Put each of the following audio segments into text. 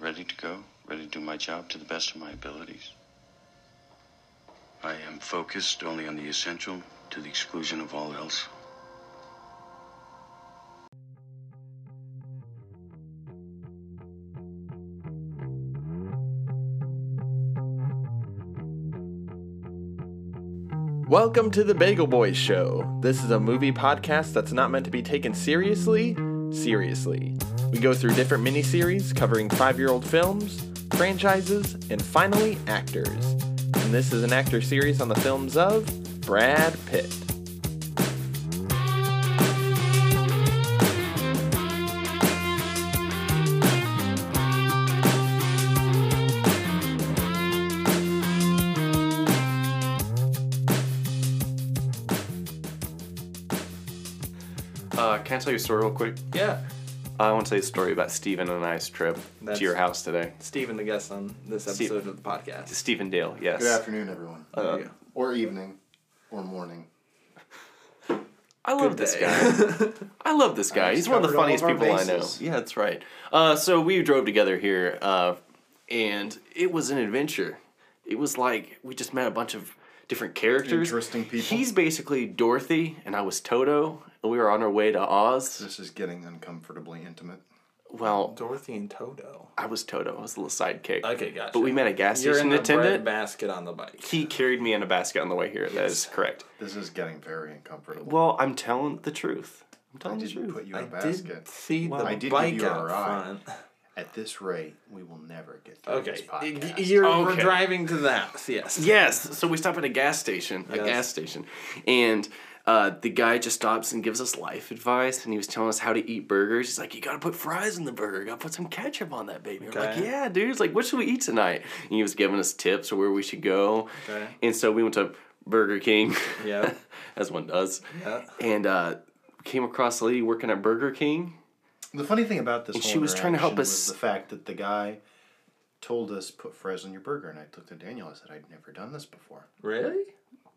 ready to go, ready to do my job to the best of my abilities. I am focused only on the essential to the exclusion of all else. Welcome to the Bagel Boys Show. This is a movie podcast that's not meant to be taken seriously, seriously. We go through different miniseries covering five year old films, franchises, and finally, actors. And this is an actor series on the films of Brad Pitt. Uh, can I tell you a story real quick? Yeah, I want to tell you a story about Stephen and I's trip That's- to your house today. Stephen, the guest on this Steve- episode of the podcast. Stephen Dale, yes. Good afternoon, everyone. Uh, Yeah. or evening. Or morning. I love Good this day. guy. I love this guy. He's one of the covered all funniest of our people I know. bases. Yeah, that's right. Uh, so we drove together here, uh, and it was an adventure. It was like we just met a bunch of different characters. Interesting people. He's basically Dorothy, and I was Toto, and we were on our way to Oz. This is getting uncomfortably intimate. Well, Dorothy and Toto. I was Toto. I was a little sidekick. Okay, gotcha. But we met a gas You're in station the bread attendant. basket on the bike. He carried me in a basket on the way here. That is correct. This is getting very uncomfortable. Well, I'm telling the truth. I'm I telling the didn't truth. put you in I a basket. did see Wow. the I did give bike you a out ride. front. At this rate, we will never get through Okay, this y- podcast. you're we're driving to that. Yes. Yes. So we stop at a gas station, a gas station, and uh, the guy just stops and gives us life advice, and he was telling us how to eat burgers. He's like, "You gotta put fries in the burger. You gotta put some ketchup on that baby." We're like, "Yeah, dude." He's like, "What should we eat tonight?" And he was giving us tips of where we should go. Okay. And so we went to Burger King. Yeah. as one does. Yeah. And uh, came across a lady working at Burger King. The funny thing about this And whole she was trying to help interaction us- was the fact that the guy told us put fries on your burger, and I looked at Daniel. I said I'd never done this before. Really?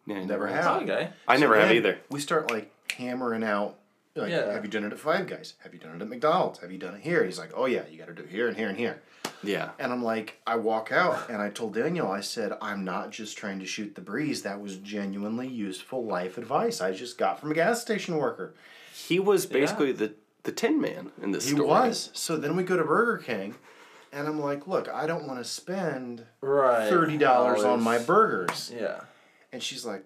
Yeah, Never no. have. Okay. I never have either. We start like hammering out. Like, Yeah. have you done it at Five Guys? Have you done it at McDonald's? Have you done it here? He's like, oh yeah, you got to do it here and here and here. Yeah. And I'm like, I walk out and I told Daniel, I said, I'm not just trying to shoot the breeze. That was genuinely useful life advice I just got from a gas station worker. He was basically the, the Tin Man in this He story. was. So then we go to Burger King and I'm like, look, I don't want to spend Right. $30 on my burgers. Yeah. And she's like,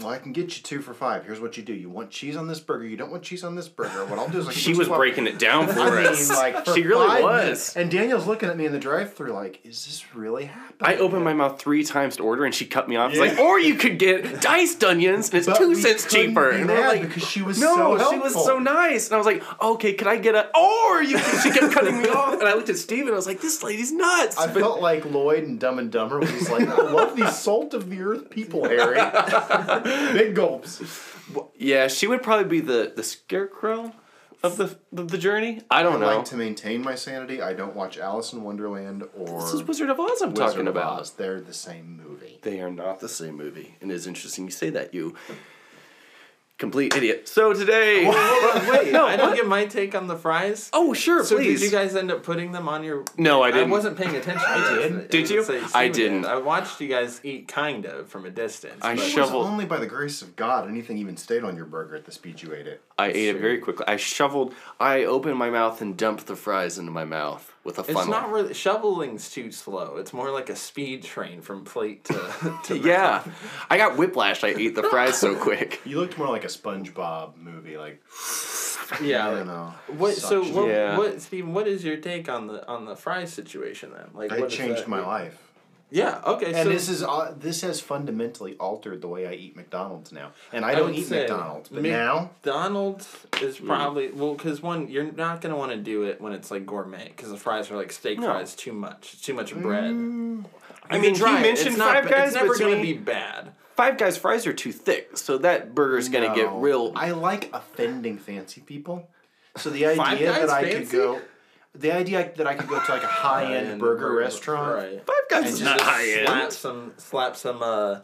well, I can get you two for five. Here's what you do. You want cheese on this burger. You don't want cheese on this burger. What I'll do is like She was breaking it down for I mean, us. like for she really was. minutes. And Daniel's looking at me in the drive-through like, is this really happening? I opened my mouth three times to order, and she cut me off. Yeah. like, or you could get diced onions, and it's But two cents cheaper. be mad like, because she was no, so she was so nice. And I was like, okay, could I get a? Or you? Can, she kept cutting me off, and I looked at Stephen, and I was like, this lady's nuts. I But- felt like Lloyd and Dumb and Dumber was like, I love these salt of the earth people, Harry. Big gulps. yeah, she would probably be the the scarecrow of the of the journey. I don't I know. like to maintain my sanity. I don't watch Alice in Wonderland or this is Wizard of Oz I'm Wizard talking of about. Oz. They're the same movie. They are not the same movie. And it is interesting you say that, you complete idiot. So today. Wait, No, I don't what? get my take on the fries. oh, sure, So please. did you guys end up putting them on your? No, I didn't. I wasn't paying attention. I did. Did you? I didn't. I watched you guys eat kind of from a distance. I but- shoveled. only by the grace of God anything even stayed on your burger at the speed you ate it. I ate it very quickly. I shoveled. I opened my mouth and dumped the fries into my mouth with a It's not really shoveling's too slow. It's more like a speed train from plate to. to yeah, I got whiplash. I ate the fries so quick. You looked more like a SpongeBob movie, like Yeah. I like- don't know. What so what, Yeah. what Stephen? What is your take on the on the fries situation then? Like It what is changed that? my life. Yeah. Okay. And so this is uh, this has fundamentally altered the way I eat McDonald's now. And I I don't would eat McDonald's, but Mc- now McDonald's is probably well because one you're not gonna want to do it when it's like gourmet because the fries are like steak No. fries too much it's too much bread. I mean, can he mentioned It's Five ba- Guys, It's never but gonna me- be bad. Five Guys fries are too thick, so that burger's gonna get real. I like offending fancy people. So the idea Five that Guys I could go, the idea that I could go to like a high end And burger restaurant. Right. Five Guys is not high end. Slap some slap some uh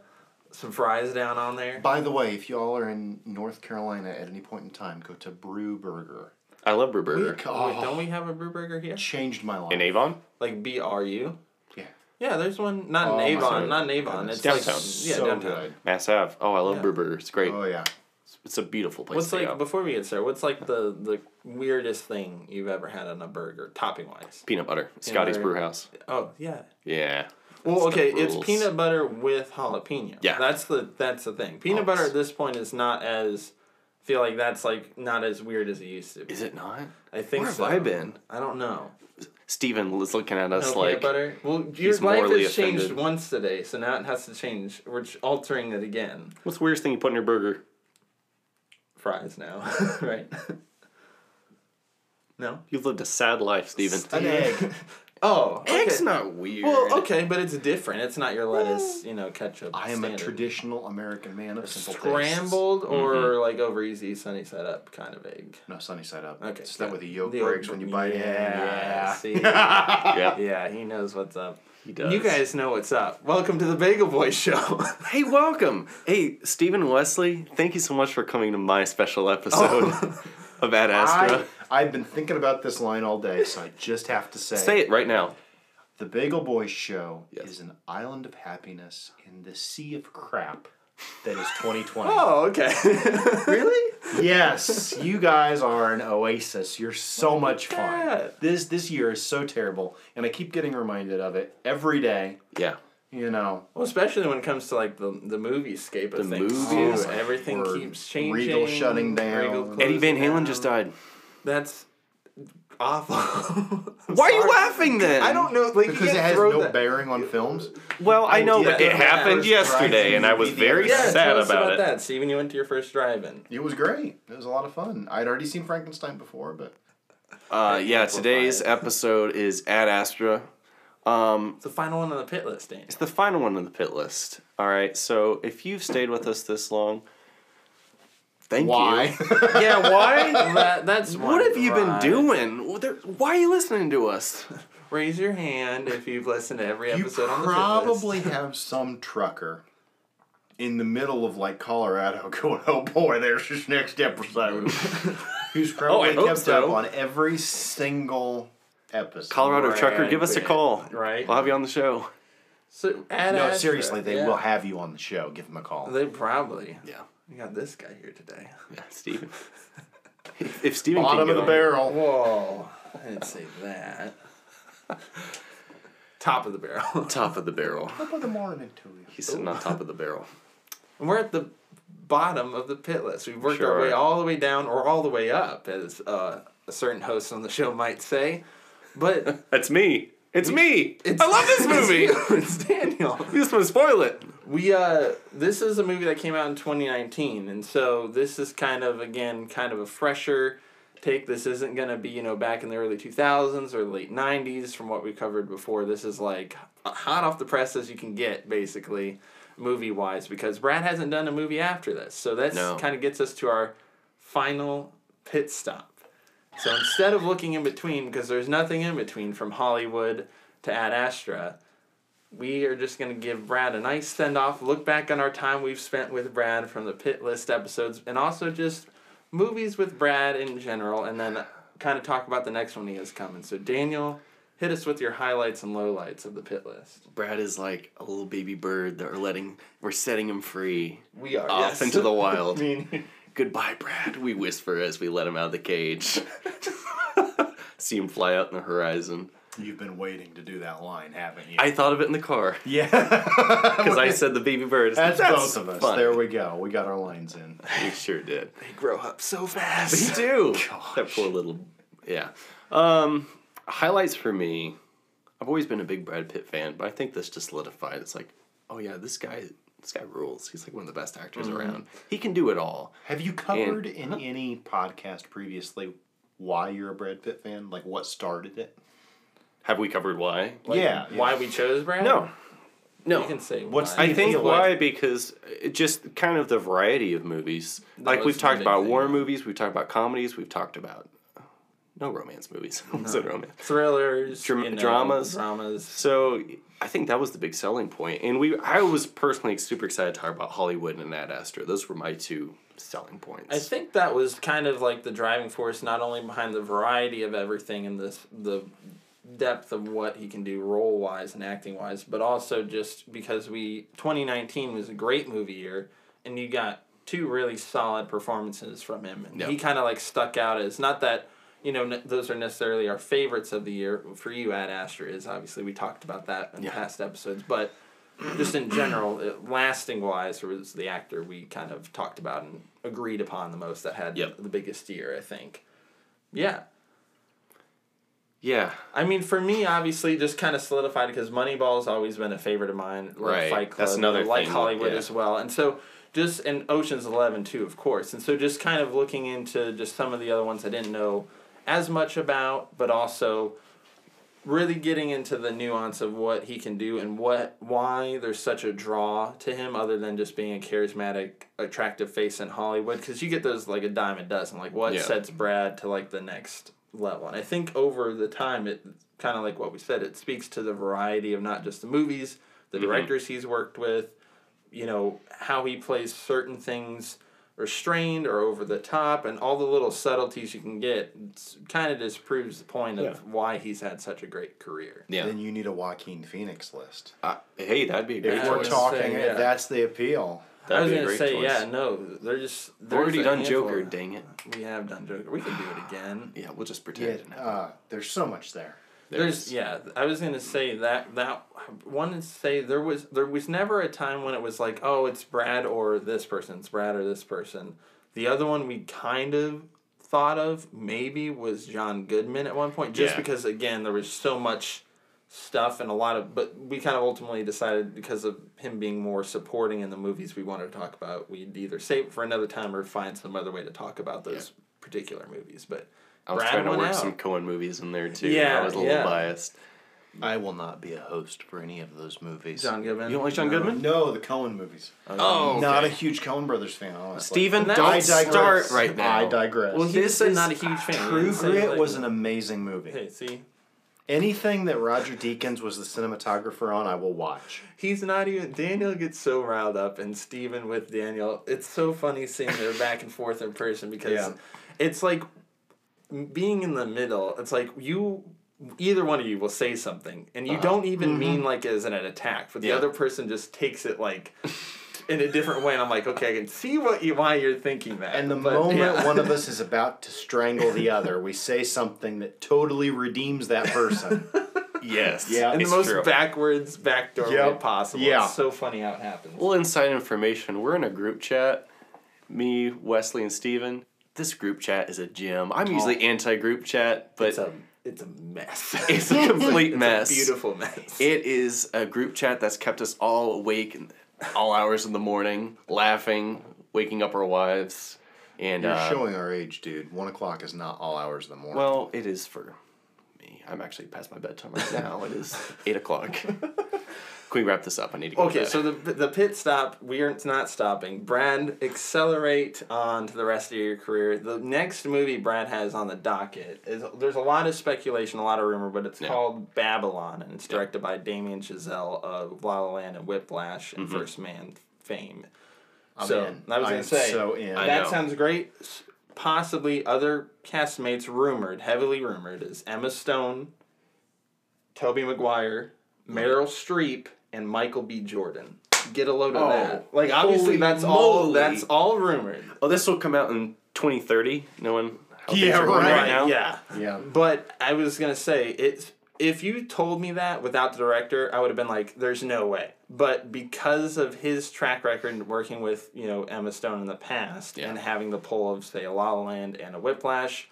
some fries down on there. By the way, if y'all are in North Carolina at any point in time, go to Bru Burger. I love Bru Burger. Oh, Wait, don't we have a Bru Burger here? changed my life. In Avon? Like B R U. Yeah. Yeah, there's one. Not Oh, in Avon. Not in Avon. It's Downtown. Like, yeah, so downtown. good. Mass Ave. Oh, I love Yeah. Bru Burger. It's great. Oh yeah. It's a beautiful place What's to like go. before we get started? What's like the the weirdest thing you've ever had on a burger, topping wise? Peanut butter. Scotty's. Brew House. Oh yeah. Yeah. Well, okay, it's peanut butter with jalapeno. Yeah. that's the that's the thing. Peanut Oh, butter at this point is not as. Feel like that's like not as weird as it used to be. Is it not? I think Where have so. I been? I don't know. Stephen is looking at us No like peanut butter. Well, your life has changed once today, so now it has to change. We're altering it again. What's the weirdest thing you put in your burger? Fries now, right? no. You've lived a sad life, Stephen. An egg. Oh, okay. Egg's not weird. Well, okay, but it's different. It's not your lettuce, you know, ketchup. I am a standard. traditional American man of simple tastes. scrambled or Mm-hmm. like over easy sunny side up kind of egg. No, sunny side up. Okay, It's that yeah. with the yolk The breaks yolk- when you bite yeah, in. Yeah. see? yeah. Yeah, he knows what's up. He does. You guys know what's up. Welcome to the Bagel Boy Show. Hey, welcome. Hey, Stephen Wesley, thank you so much for coming to my special episode oh. of Ad Astra. I, I've been thinking about this line all day, so I just have to say, Say it right now. The Bagel Boys Show Yes. is an island of happiness in the sea of crap that is 2020. oh, okay. really? Yes, you guys are an oasis. You're so much fun. that. This this year is so terrible, and I keep getting reminded of it every day. Yeah. You know, Well, especially when it comes to like the the movie scape of The things movies. too. Everything keeps changing. Regal shutting down. Regal Eddie Van closing Halen just died. That's awful. I'm Why are you laughing then? I don't know. Like you because it can't has no that- bearing on films. Well, I know, Yeah, but it happened yesterday, and I was movie the very other. Yeah, sad tell us about, about it. that. Stephen, you went to your first drive-in. It was great. It was a lot of fun. I'd already seen Frankenstein before, but Uh, yeah, today's episode is Ad Astra. Um, It's the final one on the Pitt List, Dan. it's the final one on the Pitt List. All right, so if you've stayed with us this long, thank why? you. Yeah, why? That, that's what have you been doing? Well, there- Why are you listening to us? Raise your hand if you've listened to every you episode on the pit probably have some trucker in the middle of like Colorado going, "Oh boy, there's this next episode." Who's oh, probably hope kept so. up on every single episode. Colorado Brad Trucker, give us a call. right? We'll have you on the show. So, No, Astra, seriously, they yeah. will have you on the show. Give them a call. They probably. Yeah. We got this guy here today. Yeah, Stephen. if if Stephen Bottom can of get the barrel. Whoa! I didn't say that. Top of the barrel. Top of the barrel. Top of the morning to you. He's sitting on top of the barrel. And we're at the bottom of the Pitt List. We've worked Sure our way all the way down, or all the way up, as uh, a certain host on the show might say. But That's me. It's me. it's, I love this movie. it's Daniel. you just want to spoil it. We uh, this is a movie that came out in 2019, and so this is kind of again kind of a fresher take. This isn't gonna be you know back in the early 2000s or late 90s from what we covered before. This is like hot off the press as you can get basically, movie wise, because Brad hasn't done a movie after this, so that's No. kind of gets us to our final pit stop. So instead of looking in between, because there's nothing in between from Hollywood to Ad Astra, we are just going to give Brad a nice send off, look back on our time we've spent with Brad from the Pitt List episodes, and also just movies with Brad in general, and then kind of talk about the next one he has coming. So, Daniel, hit us with your highlights and lowlights of the Pitt List. Brad is like a little baby bird that we're letting, we're setting him free We are off into the wild. Mean, Goodbye, Brad. We whisper as we let him out of the cage. See him fly out in the horizon. You've been waiting to do that line, haven't you? I thought of it in the car yeah. because I said the baby birds. That's, both of us. funny." There we go. We got our lines in. We sure did. they grow up so fast. They do. That poor little. Yeah. Um, highlights for me. I've always been a big Brad Pitt fan, but I think this just solidified. It's like, oh yeah, this guy, this guy rules. He's like one of the best actors around. He can do it all. Have you covered in any podcast previously why you're a Brad Pitt fan? Like what started it? Have we covered why? yeah. Why we chose Brad? No. No. You can say What's why. I think why like- because it just kind of the variety of movies. like we've talked about thing, war movies, we've talked about comedies, we've talked about no romance movies. was it romance? Thrillers, Dram- you know, dramas. dramas. So I think that was the big selling point, and we I was personally super excited to talk about Hollywood and Ad Astra. Those were my two selling points. I think that was kind of like the driving force, not only behind the variety of everything and this the depth of what he can do role wise and acting wise, but also just because we twenty nineteen was a great movie year, and you got two really solid performances from him, and Yeah. he kind of like stuck out as not that. You know, ne- those are necessarily our favorites of the year. For you, Ad Astra is obviously we talked about that in Yeah. past episodes, but just in general, it, lasting wise, was the actor we kind of talked about and agreed upon the most that had Yep. the biggest year, I think. Yeah. Yeah, I mean, for me, obviously, just kind of solidified because Moneyball has always been a favorite of mine. like Right. Fight Club, That's another like thing, Hollywood yeah. as well. And so, just, and Ocean's Eleven, too, of course. And so, just kind of looking into just some of the other ones I didn't know as much about, but also really getting into the nuance of what he can do and what why there's such a draw to him other than just being a charismatic attractive face in hollywood because you get those like a dime a dozen like what Yeah. sets brad to like the next level and i think over the time it kind of like what we said it speaks to the variety of not just the movies the Mm-hmm. directors he's worked with you know how he plays certain things restrained or over the top and all the little subtleties you can get kind of just proves the point of Yeah. why he's had such a great career yeah. Then you need a Joaquin Phoenix list. Uh, hey, that'd be a great If Yeah, we're I was choice. talking, saying, yeah. that's the appeal. I That'd was be gonna great say, choice. yeah, no, they're just. We've already a done handful. Joker. Dang it. We have done Joker. We can do it again. Yeah, we'll just pretend. it happened. uh, there's so much there. There's, yeah. I was gonna say that that wanted to say there was there was never a time when it was like oh it's Brad or this person it's Brad or this person. The other one we kind of thought of maybe was John Goodman at one point just Yeah. because again there was so much stuff and a lot of but we kind of ultimately decided because of him being more supporting in the movies we wanted to talk about we'd either save it for another time or find some other way to talk about those particular movies but I was Brad trying to went work out. some Coen movies in there too. Yeah, I was a little yeah. biased. I will not be a host for any of those movies. John Goodman You don't like John Goodman? No, the Coen movies. Oh, oh Not a huge Coen Brothers fan, honestly. Stephen, And that- don't I start right now. I digress. well he This is- not a huge fan He True didn't say, Grit like- was an amazing movie. hey see Anything that Roger Deakins was the cinematographer on, I will watch. He's not even. Daniel gets so riled up, and Stephen with Daniel. It's so funny seeing their back and forth in person because Yeah. it's like being in the middle. It's like you. Either one of you will say something, and you uh-huh. don't even mm-hmm. mean like as an attack, but the Yeah. other person just takes it like in a different way. And I'm like, okay, I can see what you why you're thinking that. And the but, moment yeah. one of us is about to strangle the other, we say something that totally redeems that person. Yes. Yeah. in the most true. backwards backdoor way possible. Yeah. It's so funny how it happens. Well, inside information. We're in a group chat. Me, Wesley, and Stephen. This group chat is a gym. I'm oh. usually anti-group chat, but it's a it's a mess. it's a complete It's a mess. beautiful mess. It is a group chat that's kept us all awake in all hours in the morning, laughing, waking up our wives, and You're uh, showing our age, dude. One o'clock is not all hours of the morning. well, it is for me. I'm actually past my bedtime right now. it is eight o'clock. Can we wrap this up? I need to go. Okay, to bed. so the the pit stop, we are not stopping. Brad, accelerate on to the rest of your career. The next movie Brad has on the docket is there's a lot of speculation, a lot of rumor, but it's Yeah. called Babylon, and it's directed by Damien Chazelle of La La Land and Whiplash and mm-hmm. First Man fame. I'm so in. I was I gonna say so in. That sounds great. S- Possibly other castmates rumored, heavily rumored, is Emma Stone, Tobey Maguire, Meryl Streep, and Michael B. Jordan. Get a load of Oh, that. Like obviously holy that's all that's all rumored. oh, this will come out in 2030. No one. Yeah, things are going right. right now. Yeah. yeah. But I was gonna say it's if you told me that without the director, I would have been like, "There's no way." But because of his track record in working with you know Emma Stone in the past Yeah. and having the pull of say a La La Land and a Whiplash,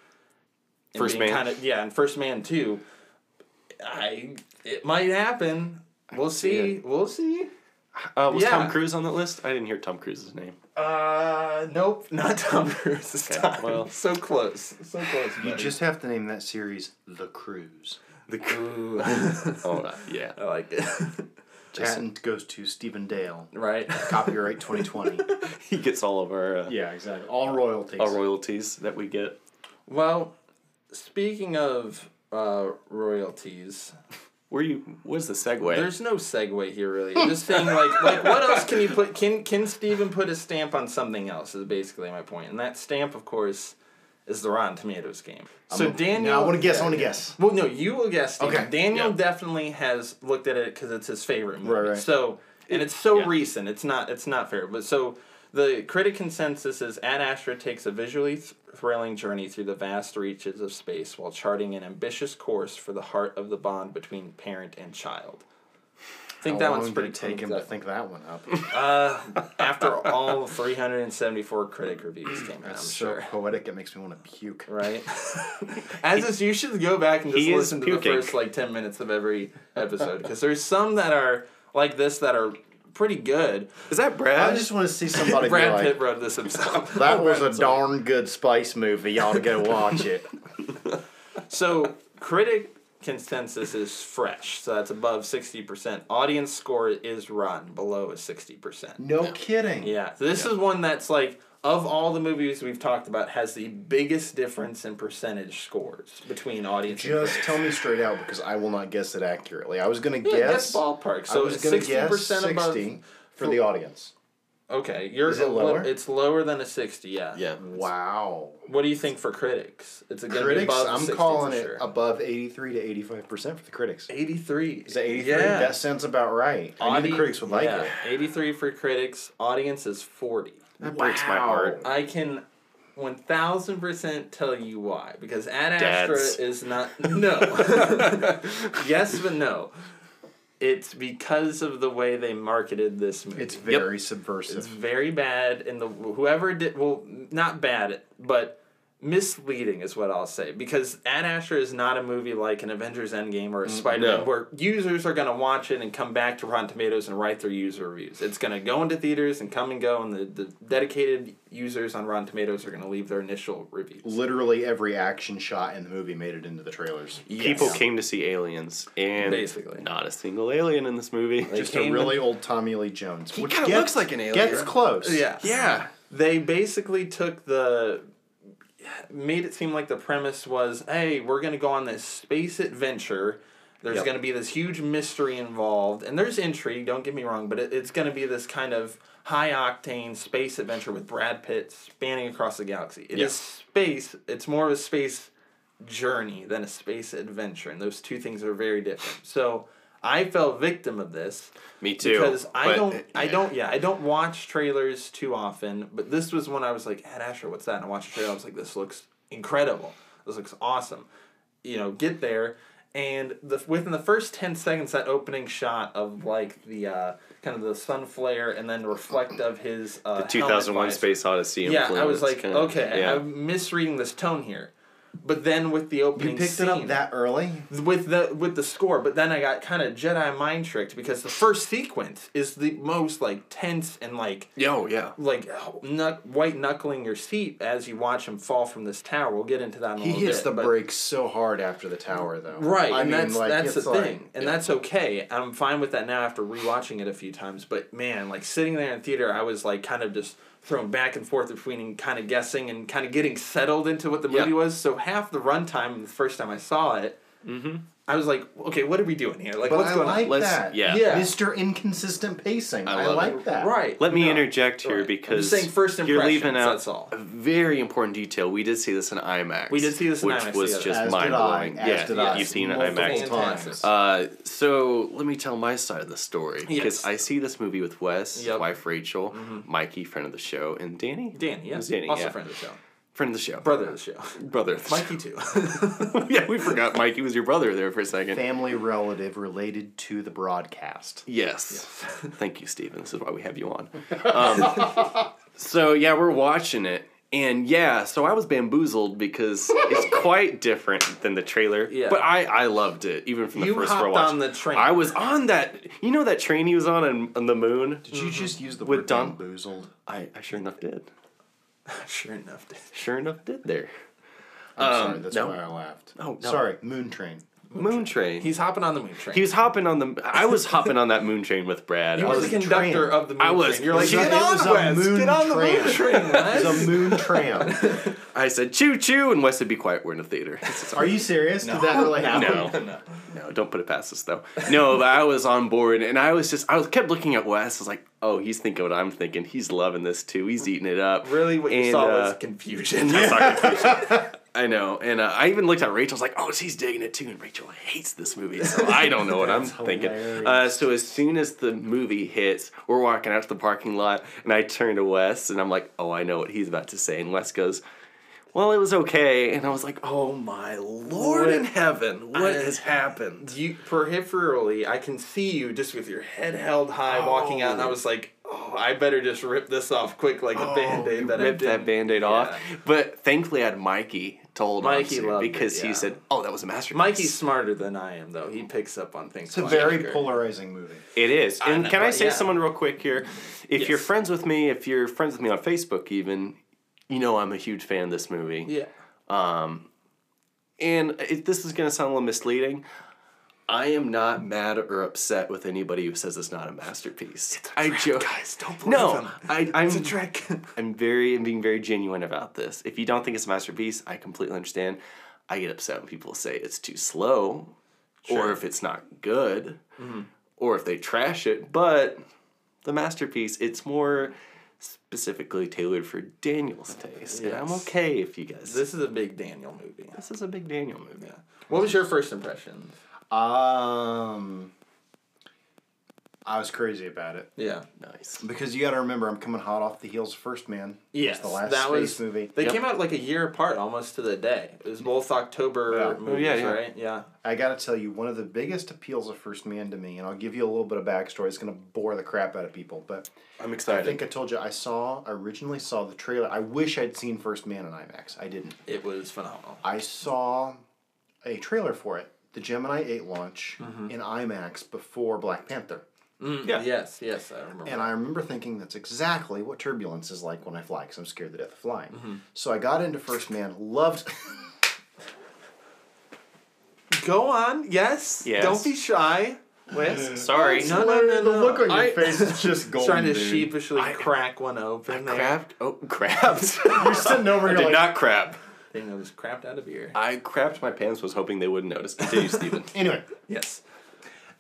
and First Man. kinda, yeah, and First Man too, I it might happen. We'll see see. We'll see. Uh, was Yeah. Tom Cruise on that list? I didn't hear Tom Cruise's name. Uh, nope, not Tom Cruise this Okay, time. well. so close, so close. You just have to name that series The Cruise. The Ooh. oh uh, yeah. I like it. Patent goes to Stephen Dale. right? Copyright 2020. He gets all of our uh, yeah, exactly. All royalties. All royalties that we get. Well, speaking of uh, royalties, Where you? What's the segue? there's no segue here really. I'm just saying like like what else can you put? Can can Stephen put a stamp on something else? Is basically my point, and that stamp, of course, is the Rotten Tomatoes game. So Daniel, Now I want to guess. I want to guess. Well, no, you will guess. Stephen. Okay. Daniel Yeah. definitely has looked at it because it's his favorite movie. Right, right. So, and it's so Yeah. recent. It's not. It's not fair. But so the critic consensus is Ad Astra takes a visually thrilling journey through the vast reaches of space while charting an ambitious course for the heart of the bond between parent and child. I think How that one's pretty it take him to think that one up? Uh, after all 374 critic reviews came out, I'm That's so sure. poetic. It makes me want to puke. Right. As is, you should go back and just listen to the first like ten minutes of every episode because there's some that are like this that are pretty good. Is that Brad? I just want to see somebody be Brad like, Pitt wrote this himself. "That Oh, was Brad a darn good spice movie. You ought to go watch it." So critic consensus is fresh, so that's above sixty percent. Audience score is run below a sixty percent. No kidding. Yeah, so this is one that's like of all the movies we've talked about has the biggest difference in percentage scores between audience. Just critic. tell me straight out because I will not guess it accurately. I was gonna Yeah, guess. guess ballpark. I So was gonna sixty guess percent above. sixty for the audience. Okay, you're Is it lower? It's lower than a sixty. Yeah. yeah. Wow. What do you think for critics? It's a Critics, Above I'm 60 calling it sure. above eighty-three to eighty-five percent for the critics. Eighty-three. Is that eighty-three? Yeah. That sounds about right. I knew Audi- the critics would like yeah, it. Eighty-three for critics. Audience is forty. That breaks my heart. I can. One thousand percent tell you why because Ad Dads. Astra is not no. yes, but no. It's because of the way they marketed this movie. It's very subversive. It's very bad, and the whoever did well, not bad, but misleading is what I'll say. Because Ad Astra is not a movie like an Avengers Endgame or a mm, Spider Man, no. where users are gonna watch it and come back to Rotten Tomatoes and write their user reviews. It's gonna go into theaters and come and go, and the, the dedicated users on Rotten Tomatoes are gonna leave their initial reviews. Literally every action shot in the movie made it into the trailers. People came to see aliens, and Basically. not a single alien in this movie. Just a really old Tommy Lee Jones. He which kinda gets- looks like an alien. Gets close. Yeah. yeah. they basically took the made it seem like the premise was hey we're going to go on this space adventure. There's Yep. going to be this huge mystery involved and there's intrigue don't get me wrong but it, it's going to be this kind of high octane space adventure with brad pitt spanning across the galaxy. It is space it's more of a space journey than a space adventure and those two things are very different. So i fell victim of this Me too. because I don't, I don't, yeah, I don't watch trailers too often. But this was when I was like, Ad Astra, what's that? And I watched the trailer. I was like, this looks incredible. This looks awesome. You know, get there, and the within the first ten seconds, that opening shot of like the uh, kind of the sun flare, and then reflect of his uh, The 2001. Space Odyssey. Yeah, I was like, okay, yeah. I'm misreading this tone here. But then with the opening You picked scene, it up that early? with the with the score, but then I got kind of Jedi mind tricked because the first sequence is the most like tense and like Yo, oh, yeah. like knuck, white knuckling your seat as you watch him fall from this tower. We'll get into that in a He little hits bit. the but- brakes so hard after the tower, though. Right, I and mean, that's like, that's the like- thing, and that's okay. I'm fine with that now after rewatching it a few times. But man, like sitting there in theater, I was like kind of just thrown back and forth between kind of guessing and kind of getting settled into what the movie was. So half the runtime, the first time I saw it, mm-hmm. I was like, okay, what are we doing here? Like, But what's I going like on? Let's- that. yeah. Yeah. Mr. Inconsistent Pacing. I I, like it. that. Right. Let me No. interject here Right. I'm because just saying first you're leaving impressions, out that's all. a very important detail. We did see this in IMAX. We did see this in IMAX. which IMAX was together. just mind blowing. I, as Yeah, did you've seen it Multiple IMAX. times. Uh, so let me tell my side of the story because Yes. I see this movie with Wes, Yep. wife Rachel, Mikey, friend of the show, and Danny. Danny, yeah. It Danny, also yeah. friend of the show. Friend of the show, Brother of the show. brother. Of the Mikey, too. yeah, we forgot Mikey was your brother there for a second. Family relative related to the broadcast. Yes. Thank you, Stephen. This is why we have you on. Um, so, yeah, we're watching it. And yeah, so I was bamboozled because it's quite different than the trailer. Yeah. But I, I loved it, even from the You first hopped watch. on the train. I was on that. You know that train he was on on, on the moon? Did you just use the With word Don- bamboozled? I, I sure enough did. sure enough. Dave. Sure enough did there. I'm Um, sorry, that's no. why I laughed. Oh, no. Sorry, Moon Train. Moon train. He's hopping on the moon train. he was hopping on the. I was hopping on that moon train with Brad. He I was, was the conductor train. of the moon I was- train. You're like, It was get a- it on, was a Wes. moon Get on the tram. moon train, Wes. It's a moon tram. I said choo choo, and Wes said be quiet. We're in a theater. Are you serious? Did that really happen? No, no, No, don't put it past us though. No, but I was on board, and I was just I was kept looking at Wes. I was like, oh, he's thinking what I'm thinking. He's loving this too. He's eating it up. Really, what you And, saw uh, was confusion. I know, and uh, I even looked at Rachel. I was like, "Oh, she's digging it too," and Rachel hates this movie, so I don't know what I'm thinking. Uh, so as soon as the movie hits, we're walking out to the parking lot, and I turn to Wes, and I'm like, "Oh, I know what he's about to say," and Wes goes. Well, it was okay, and I was like, "Oh my lord in heaven, what I- has happened?" you peripherally, I can see you just with your head held high walking out, and I oh. was like, oh, I better just rip this off quick like a oh, band aid that I Ripped that didn't- band-aid Yeah. off, but thankfully I had Mikey to hold Mikey on to loved it, because yeah. he said, "Oh, that was a masterpiece." Mikey's smarter than I am, though. He picks up on things. It's a very quicker. polarizing movie. It is. I And know, can I say yeah. someone real quick here? If you're friends with me, if you're friends with me on Facebook even, you know I'm a huge fan of this movie. Yeah. Um, And it, this is going to sound a little misleading. I am not mad or upset with anybody who says it's not a masterpiece. I joke. Guys, don't believe No, him. I, I'm It's a trick. I'm very I'm being very genuine about this. If you don't think it's a masterpiece, I completely understand. I get upset when people say it's too slow, or if it's not good, or if they trash it. But the masterpiece, it's more specifically tailored for Daniel's taste, and I'm okay if you guys. this is a big Daniel movie. this is a big Daniel movie. Yeah. What was your first impression? Um, I was crazy about it Yeah. Nice. because you got to remember I'm coming hot off the heels of First Man. Yes, the last that space was movie. They Yep. came out like a year apart, almost to the day. It was both October Yeah. Oh, movies, yeah, yeah. right? Yeah. I got to tell you, one of the biggest appeals of First Man to me, and I'll give you a little bit of backstory. It's going to bore the crap out of people, but I'm excited. I think I told you I saw I originally saw the trailer. I wish I'd seen First Man in IMAX. I didn't. It was phenomenal. I saw a trailer for it, the Gemini 8 launch Mm-hmm. in IMAX before Black Panther. Mm, Yeah. Yes, yes, I remember. And I remember thinking that's exactly what turbulence is like when I fly, because I'm scared to death of flying. Mm-hmm. So I got into First Man, loved. Go on, yes. Yes. Don't be shy. Wes. Sorry. No, no, no, The look on your I- face is just golden. Trying to dude. sheepishly I- crack one open there. Crapped. Oh, crapped. You're sitting over I here did like, not crap. Thing that was crapped out of beer. I crapped my pants. Was hoping they wouldn't notice. Continue, Stephen. Anyway, Yes.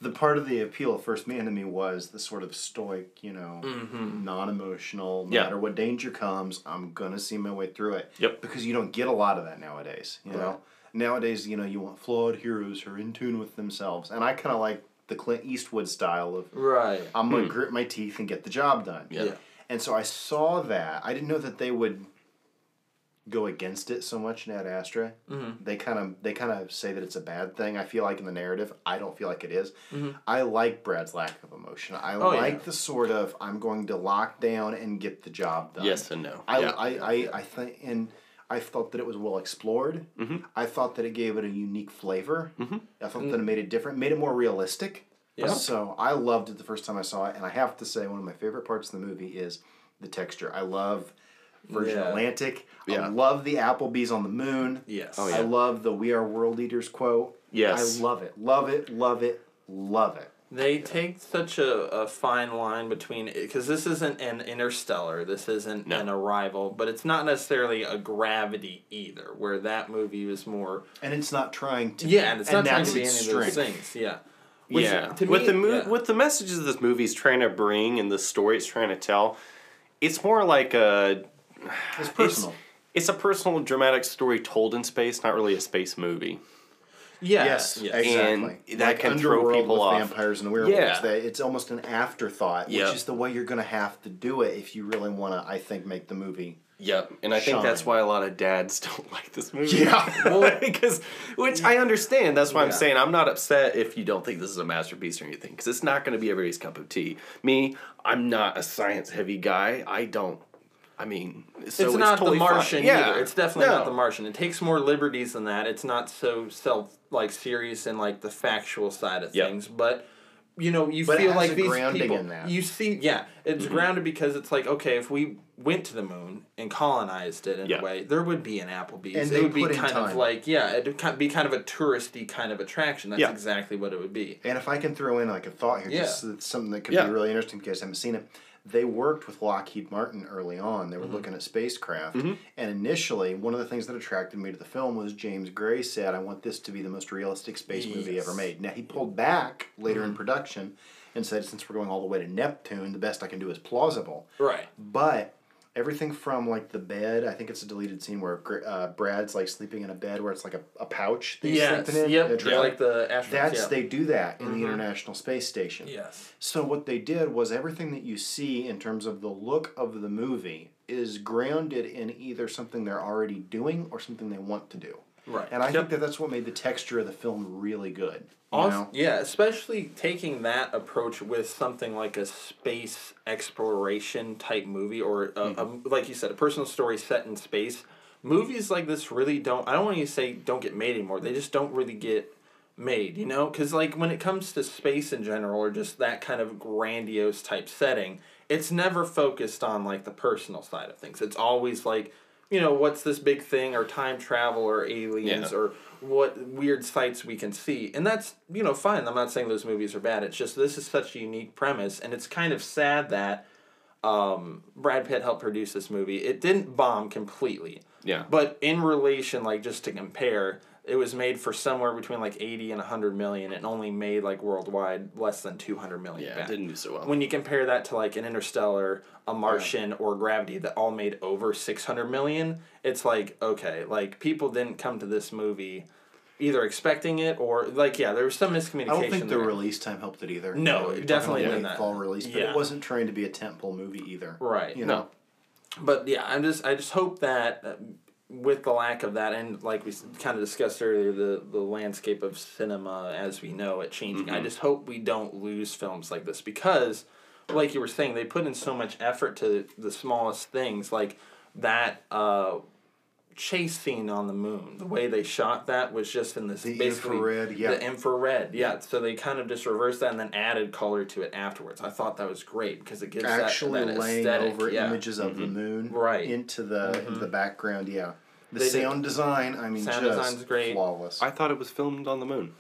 The part of the appeal of First Man to me was the sort of stoic, you know, Mm-hmm. non-emotional. No Yeah. matter what danger comes, I'm gonna see my way through it. Yep. Because you don't get a lot of that nowadays. You know, nowadays, you know, you want flawed heroes who are in tune with themselves, and I kind of like the Clint Eastwood style of Right. I'm gonna grit my teeth and get the job done. Yeah. Yeah. And so I saw that. I didn't know that they would go against it so much in Ad Astra. Mm-hmm. They kind of they kind of say that it's a bad thing. I feel like in the narrative, I don't feel like it is. Mm-hmm. I like Brad's lack of emotion. I Oh, yeah. like the sort of I'm going to lock down and get the job done. Yes and no. I yeah. I, I, I think and I thought that it was well explored. Mm-hmm. I thought that it gave it a unique flavor. I thought Mm. that it made it different, made it more realistic. Yeah. So I loved it the first time I saw it, and I have to say one of my favorite parts of the movie is the texture. I love Virgin Yeah. Atlantic. Yeah. I love the Applebee's on the moon. Yes. Oh, I love the "We Are World Eaters" quote. Yes. I love it. Love it. Love it. Love it. They take such a, a fine line between because this isn't an interstellar, this isn't No. an arrival, but it's not necessarily a gravity either, where that movie was more And it's not trying to. yeah, and it's not trying to be any its of those things. Yeah, Which, yeah. to with the mo- yeah. with the messages this movie's trying to bring and the story it's trying to tell, it's more like a It's personal. it's a personal dramatic story told in space, not really a space movie. yeah, Yes, yes. exactly. And that can throw people with off. vampires and werewolves. Yeah. That it's almost an afterthought, Yep. which is the way you're going to have to do it if you really want to. I think make the movie. Yep, and I think that's why a lot of dads don't like this movie. Yeah. because which I understand. That's why I'm saying I'm not upset if you don't think this is a masterpiece or anything, because it's not going to be everybody's cup of tea. Me, I'm not a science heavy guy. I don't. I mean, so it's not totally the fine. Martian Yeah, either. It's definitely not the Martian. It takes more liberties than that. It's not so self like serious and like the factual side of Yep. things, but you know you But it feel has like a these grounding people in that. you see yeah it's Mm-hmm. grounded because it's like okay if we went to the moon and colonized it in Yeah. a way there would be an Applebee's And it would be put in kind of like yeah it would be kind of a touristy kind of attraction that's Yeah. exactly what it would be And if I can throw in like a thought here, Yeah. just something that could Yeah. be really interesting because I haven't seen it. They worked with Lockheed Martin early on. They Mm-hmm. were looking at spacecraft. And initially, one of the things that attracted me to the film was James Gray said, I want this to be the most realistic space movie ever made. Now, he pulled back later Mm-hmm. in production and said, since we're going all the way to Neptune, the best I can do is plausible. right But everything from like the bed, I think it's a deleted scene where uh, Brad's like sleeping in a bed where it's like a, a pouch. that he's yes sleeping in, yep a like the astronauts That's yeah. they do that in the International Space Station. yes So what they did was everything that you see in terms of the look of the movie is grounded in either something they're already doing or something they want to do. right And I Yep. think that that's what made the texture of the film really good. Also, know? yeah, especially taking that approach with something like a space exploration type movie, or a, Mm-hmm. a, like you said, a personal story set in space. Movies like this really don't. I don't want you to say don't get made anymore. They just don't really get made. You know, because like when it comes to space in general, or just that kind of grandiose type setting, it's never focused on like the personal side of things. It's always like, you know, what's this big thing, or time travel, or aliens, Yeah. or what weird sights we can see. And that's, you know, fine. I'm not saying those movies are bad. It's just this is such a unique premise and it's kind of sad that um, Brad Pitt helped produce this movie. It didn't bomb completely. Yeah. But in relation like just to compare, it was made for somewhere between like 80 and 100 million and only made like worldwide less than 200 million Yeah, back. it didn't do so well. When you compare that to like an Interstellar, a Martian, or Gravity that all made over 600 million, it's like, okay, like people didn't come to this movie either expecting it or like, yeah, there was some miscommunication. I don't think the release time helped it either. No, You know, definitely talking didn't that. fall release, but Yeah. it wasn't trying to be a tentpole movie either. Right. You No. know? But yeah, I'm just I just hope that uh, with the lack of that and like we kind of discussed earlier the the landscape of cinema as we know it changing. I just hope we don't lose films like this because like you were saying they put in so much effort to the smallest things like that uh chase scene on the moon the way they shot that was just in this The basically infrared, yeah. the infrared yeah so they kind of just reversed that and then added color to it afterwards i thought that was great because it gives Actually that, laying aesthetic, over yeah. images of the mm-hmm. moon Right. into the into the background, yeah. The They did- sound design, I mean, Sound just design's great. flawless. I thought it was filmed on the moon.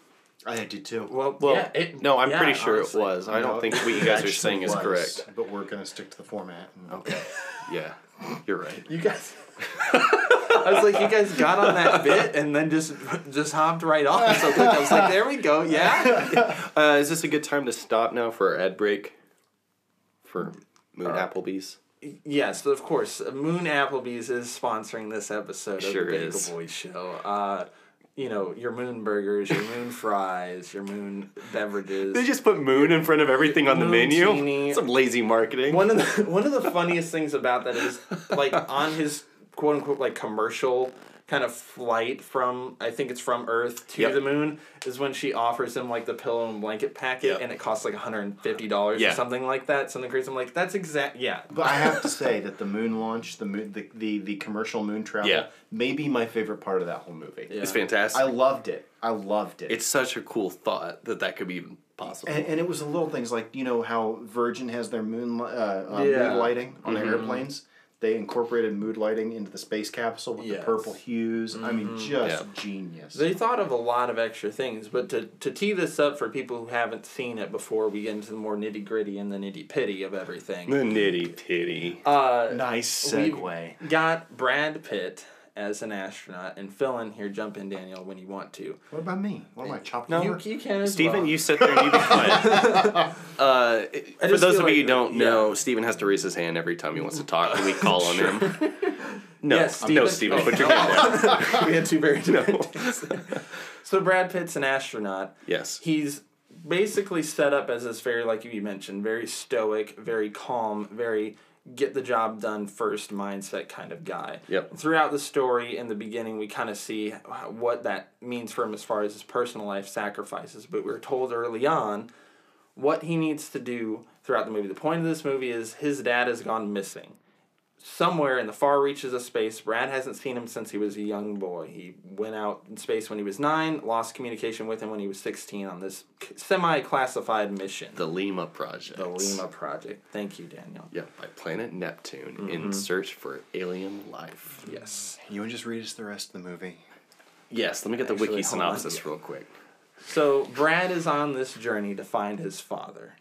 I did too. Well, Well, yeah, it, no, I'm yeah, pretty sure honestly. it was. I don't No, think what you guys are actually saying is correct. But we're gonna stick to the format. and- Okay. Yeah, you're right. You guys. I was like, you guys got on that bit and then just just hopped right off so quick. I was like, there we go, yeah. Uh, is this a good time to stop now for our ad break? For Moon Applebee's? Yes, of course. Moon Applebee's is sponsoring this episode of Sure the Bagel is. Boys show. Uh, you know, your moon burgers, your moon fries, your moon beverages. They just put moon in front of everything on the menu. Some lazy marketing. one of the one of the funniest things about that is like on his quote unquote like commercial kind of flight from I think it's from Earth to Yep. the moon is when she offers him like the pillow and blanket packet Yep. and it costs like hundred and fifty dollars Yeah. or something like that something crazy. I'm like that's exact yeah But I have to say that the moon launch, the moon, the, the, the commercial moon travel, Yeah. may be my favorite part of that whole movie. Yeah. It's fantastic. I loved it. I loved it. it's such a cool thought that that could be even possible. and, and it was the little things like you know how Virgin has their moon uh, uh, Yeah. mood lighting on Mm-hmm. their airplanes. They incorporated mood lighting into the space capsule with Yes. the purple hues. I mean, just Yeah. genius. They thought of a lot of extra things, but to, to tee this up for people who haven't seen it before we get into the more nitty gritty and the nitty pitty of everything. the nitty pitty. Uh, nice we segue. got Brad Pitt as an astronaut, and fill in here, jump in, Daniel, when you want to. What about me? What am I chopped No. You, you can as Stephen, well. you sit there and you be quiet. uh, for those feel of you who don't yeah. know, Stephen has to raise his hand every time he wants to talk, and we call on him. No, Yes, no, Stephen. Stephen, Oh. put your hand down. we had two very different things. So Brad Pitt's an astronaut. Yes. He's basically set up as this very, like you mentioned, very stoic, very calm, very get the job done first mindset kind of guy. Yep. Throughout the story, in the beginning, we kind of see what that means for him as far as his personal life sacrifices. But we're told early on what he needs to do throughout the movie. The point of this movie is his dad has gone missing. Somewhere in the far reaches of space. Brad hasn't seen him since he was a young boy. He went out in space when he was nine, lost communication with him when he was 16 on this semi classified mission. The Lima Project. The Lima Project. Thank you, Daniel. Yeah, by planet Neptune Mm-hmm. in search for alien life. Yes. You want to just read us the rest of the movie? Yes, let me get the Actually, wiki hold on. synopsis real quick. So Brad is on this journey to find his father.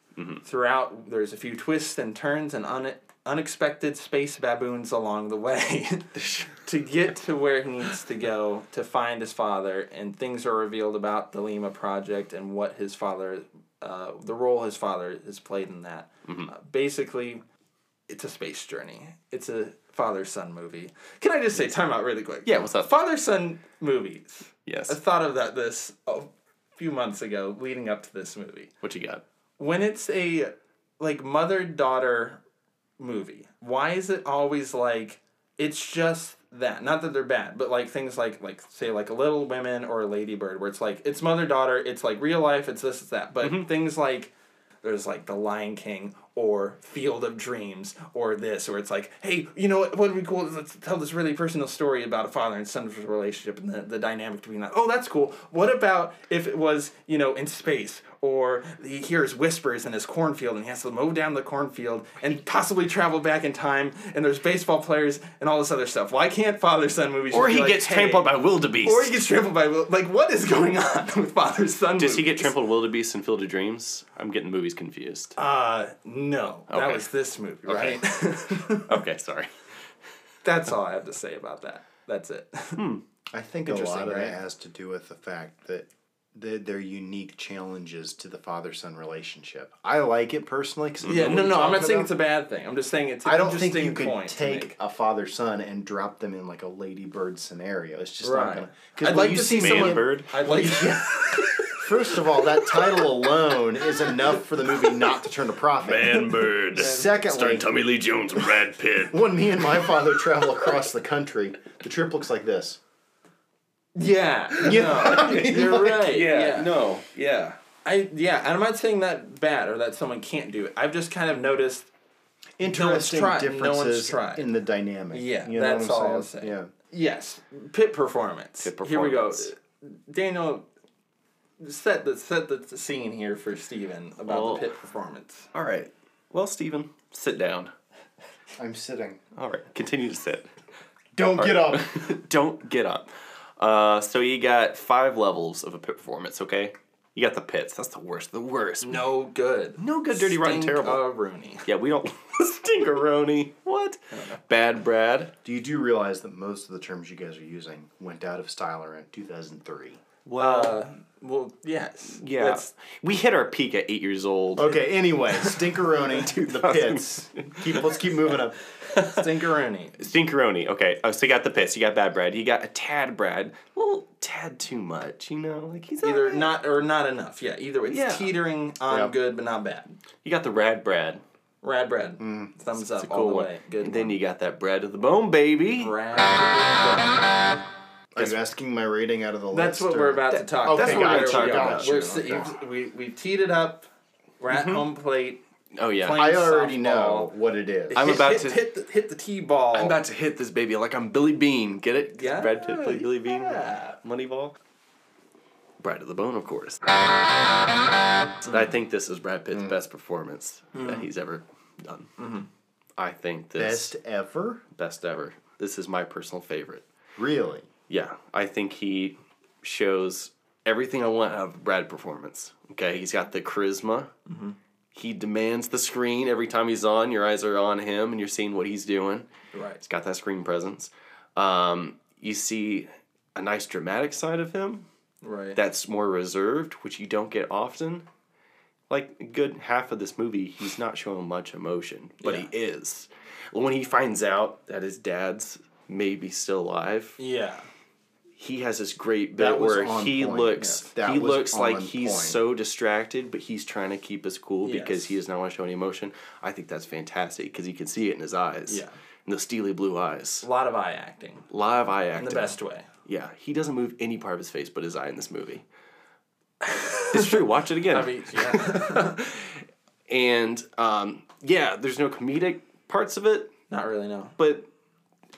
Throughout, there's a few twists and turns and un- unexpected space baboons along the way to get to where he needs to go to find his father. And things are revealed about the Lima Project and what his father, uh, the role his father has played in that. Uh, basically, it's a space journey. It's a father son movie. Can I just say, time out really quick? Yeah, what's up? Father son movies. Yes. I thought of that this a few months ago, leading up to this movie. What you got? When it's a like mother daughter movie, why is it always like it's just that? Not that they're bad, but like things like like say like a Little Women or a Lady Bird, where it's like it's mother daughter, it's like real life, it's this, it's that. But Mm-hmm. things like there's like the Lion King or Field of Dreams or this, where it's like, hey, you know what? What would be cool? Let's tell this really personal story about a father and son relationship and the, the dynamic between that. Oh, that's cool. What about if it was, you know, in space or he hears whispers in his cornfield and he has to mow down the cornfield and possibly travel back in time and there's baseball players and all this other stuff. Why can't father son movies? Or just be he like, gets hey- trampled by wildebeest. Or he gets trampled by will- like what is going on with father son? Does he get movies? trampled wildebeest in Field of Dreams? I'm getting movies confused. Uh, no. That was this movie, Okay. right? okay, sorry. That's all I have to say about that. That's it. I think a lot of right? it has to do with the fact that the, their unique challenges to the father son relationship. I like it personally because yeah, no, no, I'm not saying it's a bad thing. I'm just saying it's. An I don't think you could take a father son and drop them in like a ladybird scenario. It's just Right. not gonna. Because I'd like you to see see someone, Man bird. I'd like. first of all, that title alone is enough for the movie not to turn a profit. Man bird. Secondly, starring Tommy Lee Jones and Brad Pitt. when me and my father travel across the country, the trip looks like this. Yeah. You no, know what I mean? You're Like, right. Yeah. no, yeah. I yeah, and I'm not saying that bad or that someone can't do it. I've just kind of noticed. Interesting. No one's differences tried. in the dynamic. Yeah, you know that's what I'm all I'll saying? Yeah. Yes, Pitt performance. Pitt Here we go. Daniel, set the set the scene here for Stephen about Well- the Pitt performance. All right. Well, Stephen, sit down. I'm sitting. All right, continue to sit. Don't get up. Don't get up. Uh, so you got five levels of a Pitt performance, okay? You got the pits. That's the worst. The worst. No good. No good, dirty, rotten, terrible. Rooney. Yeah, we don't. Stinkeroni. What? Bad Brad. Do you do realize that most of the terms you guys are using went out of style around 2003? Well, Uh, well, yes. yeah. That's, we hit our peak at eight years old. Okay, anyway, Stinkeroni, to the pits. Keep, let's keep moving up. Stinkeroni. Stinkeroni. Okay, oh, so you got the pits. You got Bad Brad. You got a tad Brad. A little tad too much, you know? Like he's Either alright. not or not enough. Yeah, either way. It's Yeah. teetering on Yep. good but not bad. You got the Rad Brad. Rad bread. Mm. Thumbs It's up a all cool the one. way. Good. and then you got that bread of the bone, baby. Rad. Are you asking my rating out of the That's list? what or- we're about to talk. Okay, That's what we're gotcha, talking about. gotcha, We're, si- we we we've teed it up. We're at mm-hmm. home plate. Oh yeah. I already softball. know what it is. I'm hit, about hit, to- hit the, hit the tee ball. I'm about to hit this baby like I'm Billy Beane. Get it? Yeah, Brad Pitt played Billy Beane. yeah. Moneyball. Brad to the bone, of course. Mm-hmm. I think this is Brad Pitt's mm. best performance that mm. he's ever done. Mm-hmm. I think this Best ever? best ever. This is my personal favorite. Really? Yeah, I think he shows everything I want out of Brad performance. Okay, he's got the charisma. He demands the screen every time he's on. Your eyes are on him, and you're seeing what he's doing. Right. He's got that screen presence. Um, you see a nice dramatic side of him Right. that's more reserved, which you don't get often. Like a good half of this movie, he's not showing much emotion, but Yeah. he is. When he finds out that his dad's maybe still alive, yeah. He has this great bit where he point, looks yes, he looks like he's point. so distracted, but he's trying to keep us cool because he does not want to show any emotion. I think that's fantastic because you can see it in his eyes. Yeah. In the steely blue eyes. A lot of eye acting Live eye acting. in the best way. Yeah, he doesn't move any part of his face but his eye in this movie. it's true. Watch it again. I mean, yeah. and um, yeah, there's no comedic parts of it, Not really, no. But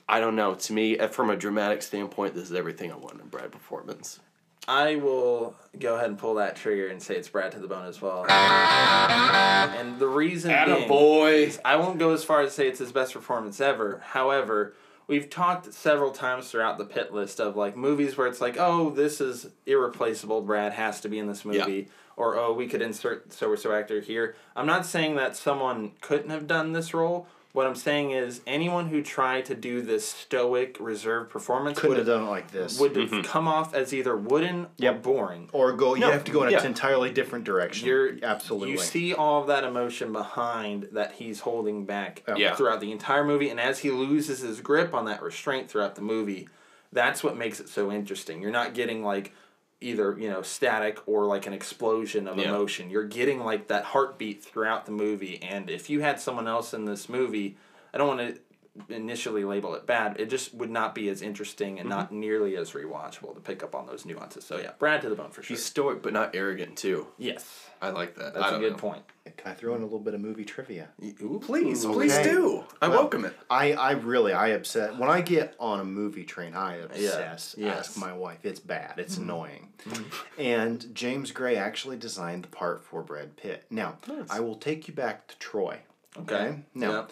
I don't know. To me, uh, from a dramatic standpoint, this is everything I want in Brad performance. I will go ahead and pull that trigger and say it's Brad to the bone as well. And the reason being, boy. I won't go as far as to say it's his best performance ever. However, we've talked several times throughout the Pitt List of like movies where it's like, oh, this is irreplaceable. Brad has to be in this movie, or oh, we could insert so or so actor here. I'm not saying that someone couldn't have done this role. What I'm saying is anyone who tried to do this stoic, reserved performance Couldn't would have done it like this. would have come off as either wooden or boring. or go. You No, have to go in yeah. an entirely different direction. You're absolutely. You see all of that emotion behind that he's holding back Yeah. throughout the entire movie, and as he loses his grip on that restraint throughout the movie, that's what makes it so interesting. You're not getting like either you know static or like an explosion of Yeah. emotion. You're getting like that heartbeat throughout the movie, and if you had someone else in this movie, I don't want to initially label it bad. It just would not be as interesting and not mm-hmm. nearly as rewatchable to pick up on those nuances. So yeah, Brad to the bone for sure. He's stoic but not arrogant too. yes, I like that. that's a good know. point. Can I throw in a little bit of movie trivia? Ooh. Please, Okay. please do. I Well, welcome it. I, I really I obsess when I get on a movie train. I obsess. yes. Ask my wife. It's bad. It's mm-hmm. annoying. Mm-hmm. And James Gray actually designed the part for Brad Pitt. Now I will take you back to Troy. Okay. Now Yep.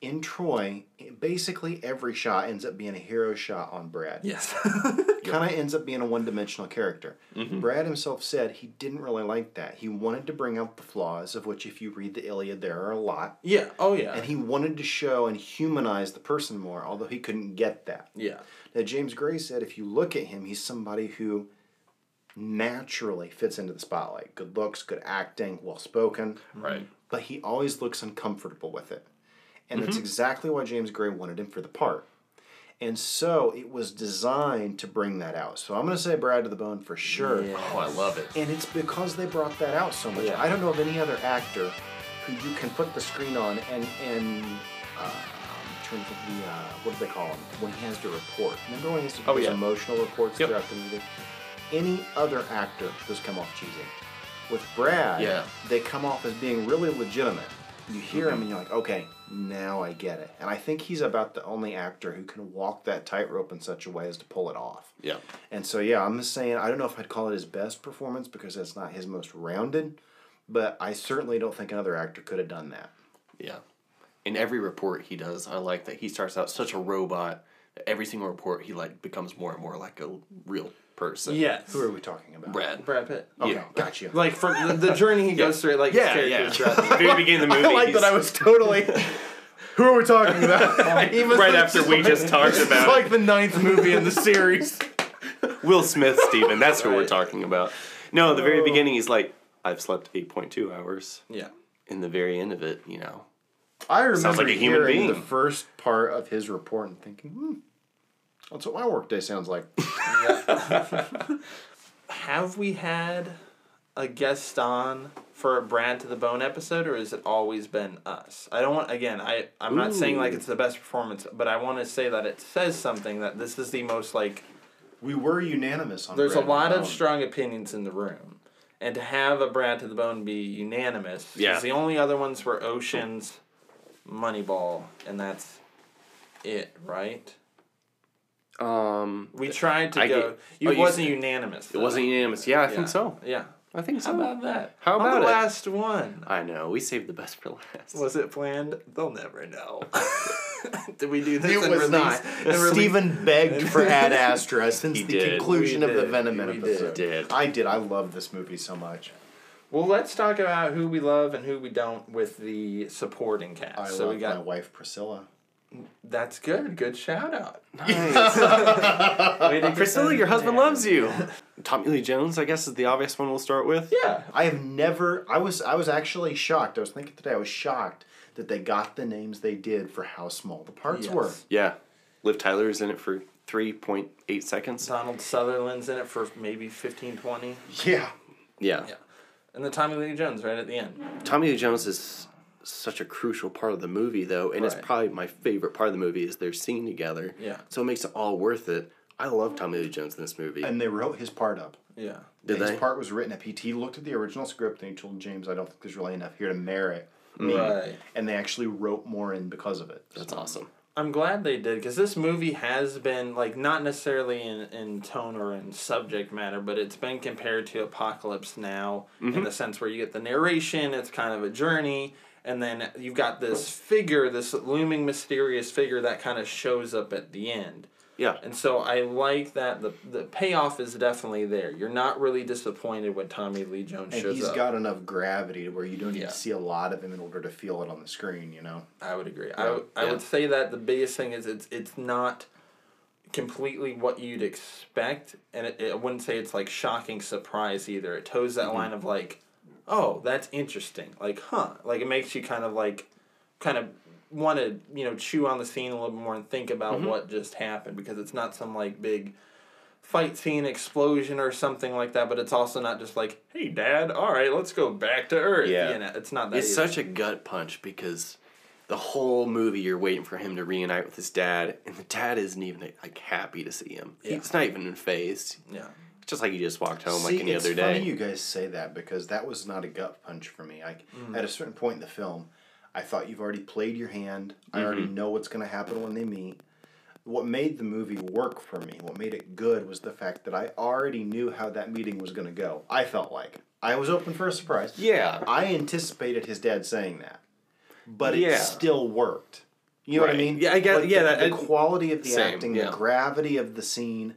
In Troy, basically every shot ends up being a hero shot on Brad. Yes. kind of ends up being a one-dimensional character. Mm-hmm. Brad himself said he didn't really like that. He wanted to bring out the flaws, of which, if you read the Iliad, there are a lot. yeah. Oh yeah. And he wanted to show and humanize the person more, although he couldn't get that. yeah. Now, James Gray said if you look at him, he's somebody who naturally fits into the spotlight. Good looks, good acting, well spoken. Right. But he always looks uncomfortable with it. And that's exactly why James Gray wanted him for the part. And so it was designed to bring that out. So I'm going to say Brad to the Bone for sure. Oh, I love it. And it's because they brought that out so much. Yeah. I don't know of any other actor who you can put the screen on and and uh, I'm to of the uh, what do they call him when he has to report. Remember when he has to do Oh, those yeah. emotional reports Yep. throughout the movie? Any other actor does come off cheesy. With Brad, Yeah. they come off as being really legitimate. You hear him and you're like, okay, now I get it. And I think he's about the only actor who can walk that tightrope in such a way as to pull it off. Yeah. And so yeah, I'm just saying I don't know if I'd call it his best performance because that's not his most rounded, but I certainly don't think another actor could have done that. Yeah. In every report he does, I like that he starts out such a robot. Every single report he like becomes more and more like a real person. Yes. Who are we talking about? Brad. Brad Pitt. Okay, Yeah. got you. Like from the, the journey he goes through, like Yeah, his yeah. the Very beginning of the movie. I like that I was totally. Who are we talking about? Even right after it's we like- just talked about. It's about like the ninth movie in the series. Will Smith, Stephen. That's who we're talking about. No, the very beginning he's like, I've slept eight point two hours. Yeah. In the very end of it, you know. I remember like a human hearing the first part of his report and thinking, hmm, that's what my workday sounds like. Have we had a guest on for a Brad to the Bone episode, or has it always been us? I don't want. Again, I I'm not saying like it's the best performance, but I want to say that it says something that this is the most like. We were unanimous on. There's a lot of Malone. strong opinions in the room, and to have a Brad to the Bone be unanimous. Yeah. The only other ones were Oceans, Moneyball, and that's it, right? Um, We tried to I go. get- you oh, you wasn't said- unanimous. it though. wasn't unanimous. Yeah, I Yeah. think so. Yeah. I think so. How about that? How about On the it? last one? I know. We saved the best for last. Was it planned? They'll never know. Did we do this? It was release- not. Stephen begged for Ad Astra since He the did. conclusion We of the did. Venom We episode. did. I did. I love this movie so much. Well, let's talk about who we love and who we don't with the supporting cast. I so love we got my wife Priscilla. That's good. Good shout out. Nice. Way to get Priscilla, your husband there. loves you. Tommy Lee Jones, I guess, is the obvious one we'll start with. Yeah. I have never. I was. I was actually shocked. I was thinking today. I was shocked that they got the names they did for how small the parts Yes. were. Yeah. Liv Tyler is in it for 3.8 seconds. Donald Sutherland's in it for maybe 15, 20. Yeah. Yeah. Yeah. And then Tommy Lee Jones right at the end. Tommy Lee Jones is such a crucial part of the movie, though, and it's probably my favorite part of the movie is their scene together. Yeah. So it makes it all worth it. I love Tommy Lee Jones in this movie. And they wrote his part up. Yeah. Did his they? part was written up. He, he looked at the original script and he told James, "I don't think there's really enough here to merit me. Right. And they actually wrote more in because of it. That's So- awesome. I'm glad they did because this movie has been like not necessarily in, in tone or in subject matter, but it's been compared to Apocalypse Now mm-hmm. in the sense where you get the narration, it's kind of a journey, and then you've got this figure, this looming mysterious figure that kind of shows up at the end. Yeah. And so I like that the the payoff is definitely there. You're not really disappointed when Tommy Lee Jones And shows he's up. He's got enough gravity to where you don't need Yeah. to see a lot of him in order to feel it on the screen, you know? I would agree. I, Yeah. w- I Yeah. would say that the biggest thing is it's it's not completely what you'd expect, and it, it, I wouldn't say it's like shocking surprise either. It toes that mm-hmm. line of like, oh, that's interesting. Like, huh? Like it makes you kind of like, kind of want to you know chew on the scene a little bit more and think about mm-hmm. what just happened because it's not some like big fight scene explosion or something like that but it's also not just like hey dad all right let's go back to earth Yeah. you know it's not that It's either. such a gut punch because the whole movie you're waiting for him to reunite with his dad, and the dad isn't even like happy to see him. Yeah. He's not even in phase. yeah just like you just walked home See, like any other day. it's other funny you guys say that because that was not a gut punch for me. Like Mm. at a certain point in the film, I thought you've already played your hand. I Mm-hmm. already know what's going to happen when they meet. What made the movie work for me, what made it good, was the fact that I already knew how that meeting was going to go. I felt like I was open for a surprise. Yeah. I anticipated his dad saying that, but it still worked. You know what I mean? Yeah, I get- Like, yeah, The, that- the quality of the Same, acting, yeah. the gravity of the scene,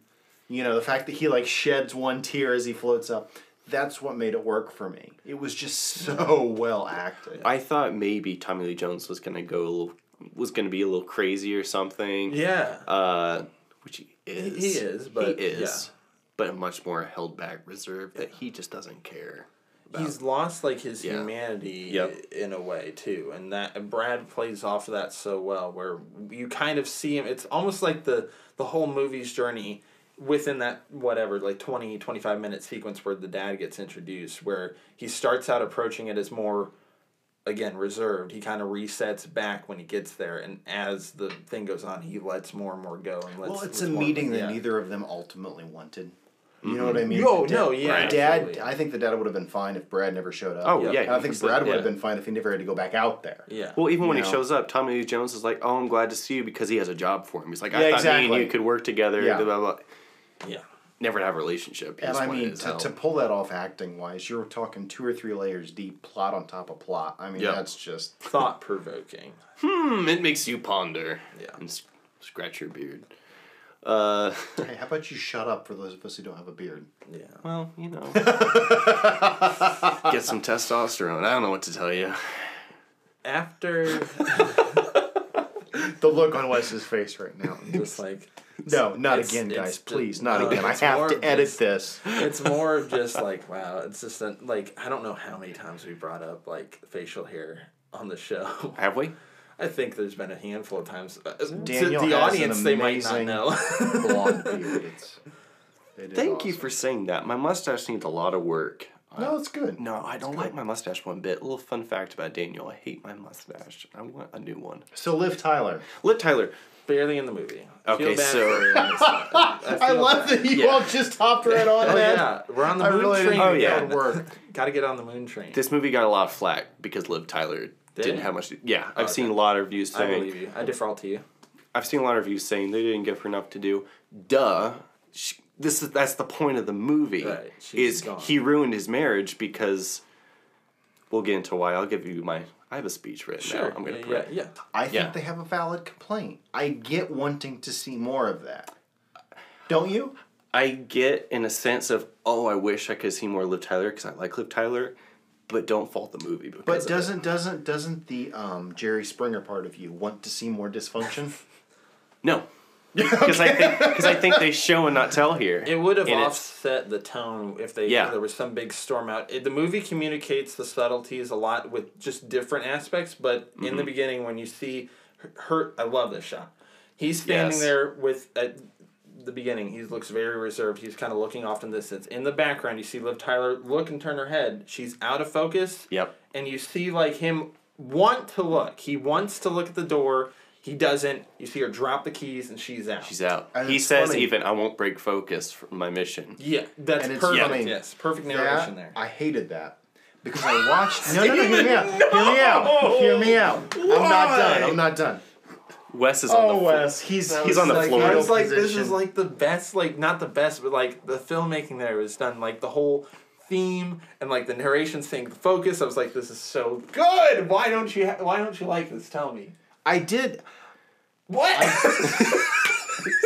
you know, the fact that he like sheds one tear as he floats up. That's what made it work for me. It was just so well acted. I thought maybe Tommy Lee Jones was gonna go a little, was gonna be a little crazy or something. yeah Uh, which he is. he is, but, he is, yeah. but much more held back, reserved. That he just doesn't care. About. he's lost like his Yeah. humanity Yep. in a way too and that and brad plays off of that so well where you kind of see him it's almost like the the whole movie's journey within that whatever like 20 25 minute sequence where the dad gets introduced where he starts out approaching it as more again reserved he kind of resets back when he gets there and as the thing goes on he lets more and more go and lets, well, it's lets a meeting that yeah. neither of them ultimately wanted. You know what I mm-hmm. mean? Oh, The no, dad- yeah, Dad. I think the dad would have been fine if Brad never showed up. Oh, Yep. yeah, I think Brad would have been fine if he never had to go back out there. yeah Well, even when You he shows up, Tommy Lee Jones is like, "Oh, I'm glad to see you," because he has a job for him. He's like, "I Yeah, thought me and you could work together." Yeah. Blah, blah, blah. Yeah Never to have a relationship. He And I mean, to, to pull that off acting wise, you're talking two or three layers deep, plot on top of plot. I mean, Yeah. that's just. thought provoking Hmm, it makes you ponder. Yeah. And s- scratch your beard. Uh, Hey, how about you shut up for those of us who don't have a beard? yeah well, you know. Get some testosterone. I don't know what to tell you. after The look on Wes's face right now. just like No, not It's- again, it's guys. ju- Please, not no, again. I have to edit just- this. it's more of just like wow it's just a, like i don't know how many times we brought up like facial hair on the show Have we? i think there's been a handful of times Uh, Daniel to the has an audience they might not know Blonde beard. It's, it is Thank you awesome. for saying that. My mustache needs a lot of work. No, it's good. No, I don't like my mustache one bit. A little fun fact about Daniel: I hate my mustache. I want a new one. So, Liv Tyler. Liv Tyler. barely in the movie Okay, Feel bad so- for her in this one. I, I feel love bad. that you Yeah. all just hopped right on oh that. yeah we're on the I moon really train didn't Oh, yeah. that would work. gotta get on the moon train This movie got a lot of flack because Liv Tyler Did didn't it? have much. To, yeah, I've Okay. seen a lot of reviews i saying. believe you i default to you I've seen a lot of reviews saying they didn't give her enough to do. Duh. She, this is that's the point of the movie. Right, Is gone. he ruined his marriage because we'll get into why. I'll give you my. I have a speech written sure now. I'm gonna yeah, put yeah it. yeah I think Yeah. they have a valid complaint. I get wanting to see more of that. Don't you? I get in a sense of oh, I wish I could see more Liv Tyler because I like Liv Tyler, but don't fault the movie because. But of it. doesn't doesn't doesn't the um, Jerry Springer part of you want to see more dysfunction? no. Because I think because I think they show and not tell here. It would have And it's- offset the tone if they Yeah. there was some big storm out. It, the movie communicates the subtleties a lot with just different aspects, but in Mm-hmm. the beginning when you see her, her I love this shot. He's standing Yes. there with at the beginning. He looks very reserved. He's kind of looking off in the distance. In the background, you see Liv Tyler look and turn her head. She's out of focus. Yep. And you see like him want to look. He wants to look at the door. He doesn't. You see her drop the keys and she's out. She's out. And he it's says funny. even I won't break focus from my mission. Yeah, that's And it's perfect. funny. Yes, perfect narration That- there. I hated that because I watched. No, no, no. Hear me out. Hear me out. Hear me out. I'm not done. I'm not done. Wes is on the Oh, floor. Wes, he's He's on the like, floor. I was like, this Position. is like the best, like not the best, but like the filmmaking there was done, like the whole theme and like the narration thing, the focus. I was like, this is so good. Why don't you? Ha- why don't you like this? Tell me. I did. What?